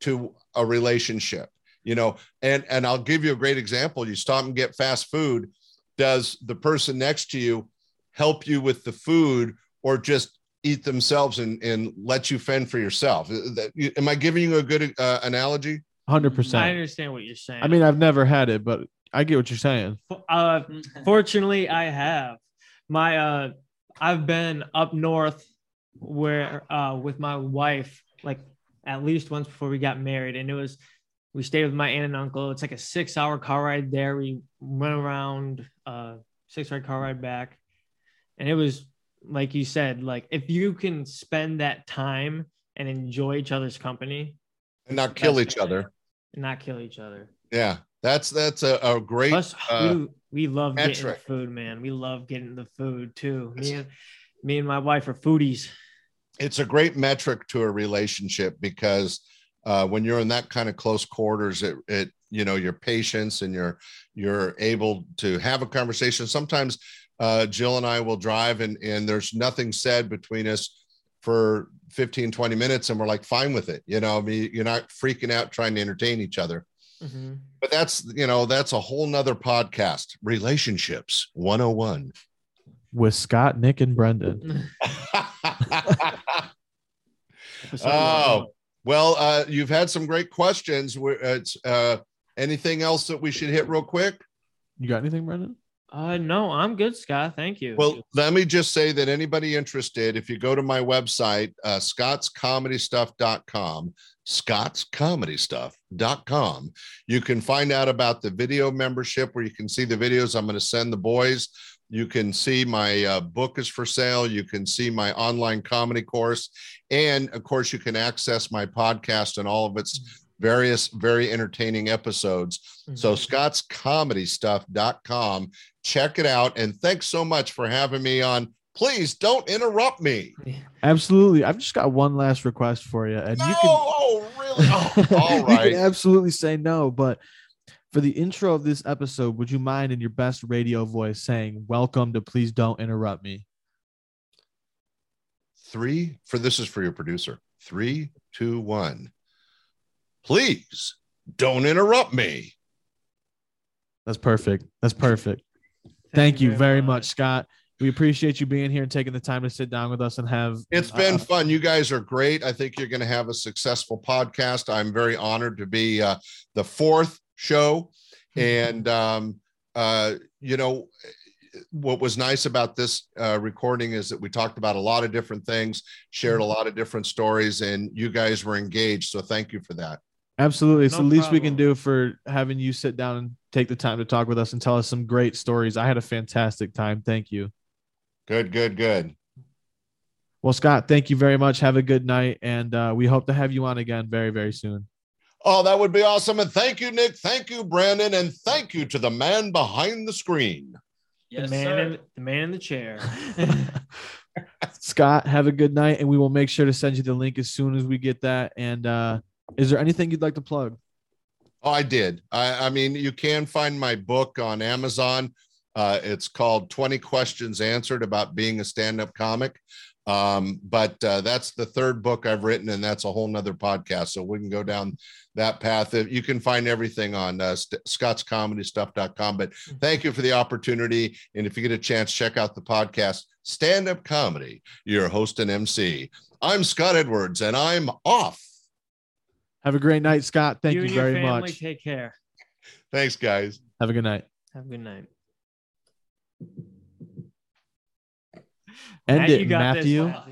to a relationship, you know. And and I'll give you a great example. You stop and get fast food. Does the person next to you help you with the food or just eat themselves and, and let you fend for yourself? That- Am I giving you a good uh, analogy?
100%.
I
I,
understand what you're saying.
I mean, I've never had it, but I get what you're saying.
uh, fortunately, I have my uh, I've been up north where uh with my wife like at least once before we got married, and it was we stayed with my aunt and uncle. It's like a six hour car ride there. We went around uh six hour car ride back, and it was like you said, like if you can spend that time and enjoy each other's company
And not kill each other.
and not kill each other.
Yeah, that's that's a, a great.
Plus,
uh,
we, we love getting the food, man. We love getting the food too. Me and me and my wife are foodies.
it's a great metric to a relationship because uh, when you're in that kind of close quarters, it it you know your patience and you're you're able to have a conversation. Sometimes uh, Jill and I will drive and and there's nothing said between us for 15 20 minutes and we're like fine with it you know I mean, you're not freaking out trying to entertain each other
Mhm.
But that's you know that's a whole nother podcast. Relationships 101.
with Scott, Nick, and Brendan.
oh
one.
Well, uh, you've had some great questions. We're- It's uh, anything else that we should hit real quick?
You got anything, Brendan?
Uh, no, I'm good, Scott. Thank you.
Well, let me just say that anybody interested, if you go to my website, uh, scottscomedystuff.com, scottscomedystuff.com, you can find out about the video membership where you can see the videos I'm going to send the boys. You can see my uh, book is for sale. You can see my online comedy course. And of course, you can access my podcast and all of its various, very entertaining episodes. So
Mhm.
scottscomedystuff.com. Check it out. And thanks so much for having me on. Please don't interrupt me.
Absolutely. I've just got one last request for you, and
No,
you can.
oh, really? Oh, all
you can absolutely say no, but for the intro of this episode, would you mind in your best radio voice saying "Welcome to Please Don't Interrupt Me"?
Three for this is for your producer. Three, two, one. Please don't interrupt me.
That's perfect. That's perfect. Thank, you very much, Scott. We appreciate you being here and taking the time to sit down with us and have.
It's been
uh,
fun. You guys are great. I think you're going to have a successful podcast. I'm very honored to be uh, the fourth show. And, um, uh, you know, what was nice about this uh, recording is that we talked about a lot of different things, shared a lot of different stories, and you guys were engaged. So thank you for that.
Absolutely. It's
No
the least we can do for having you sit down and take the time to talk with us and tell us some great stories. I had a fantastic time. Thank you.
Good, good, good.
Well, Scott, thank you very much. Have a good night. And uh, we hope to have you on again very, very soon.
Oh, that would be awesome. And thank you, Nick. Thank you, Brandon. And thank you to the man behind the screen.
the man in the man in the chair.
Scott, have a good night. And we will make sure to send you the link as soon as we get that. And uh, is there anything you'd like to plug?
Oh, I did. I, I mean, you can find my book on Amazon. Uh, it's called 20 Questions Answered About Being a Stand Up Comic. Um, but uh, that's the third book I've written, and that's a whole nother podcast. So we can go down that path. You can find everything on uh, st- scottscomedystuff.com. But thank you for the opportunity. And if you get a chance, check out the podcast, Stand Up Comedy, your host and MC. I'm Scott Edwards, and I'm off.
Have a great night, Scott. Thank you,
and your
very
family
much.
Take care.
Thanks, guys.
Have a good night.
Have a good night.
End
Matt,
it,
you this.
Matthew.
You got-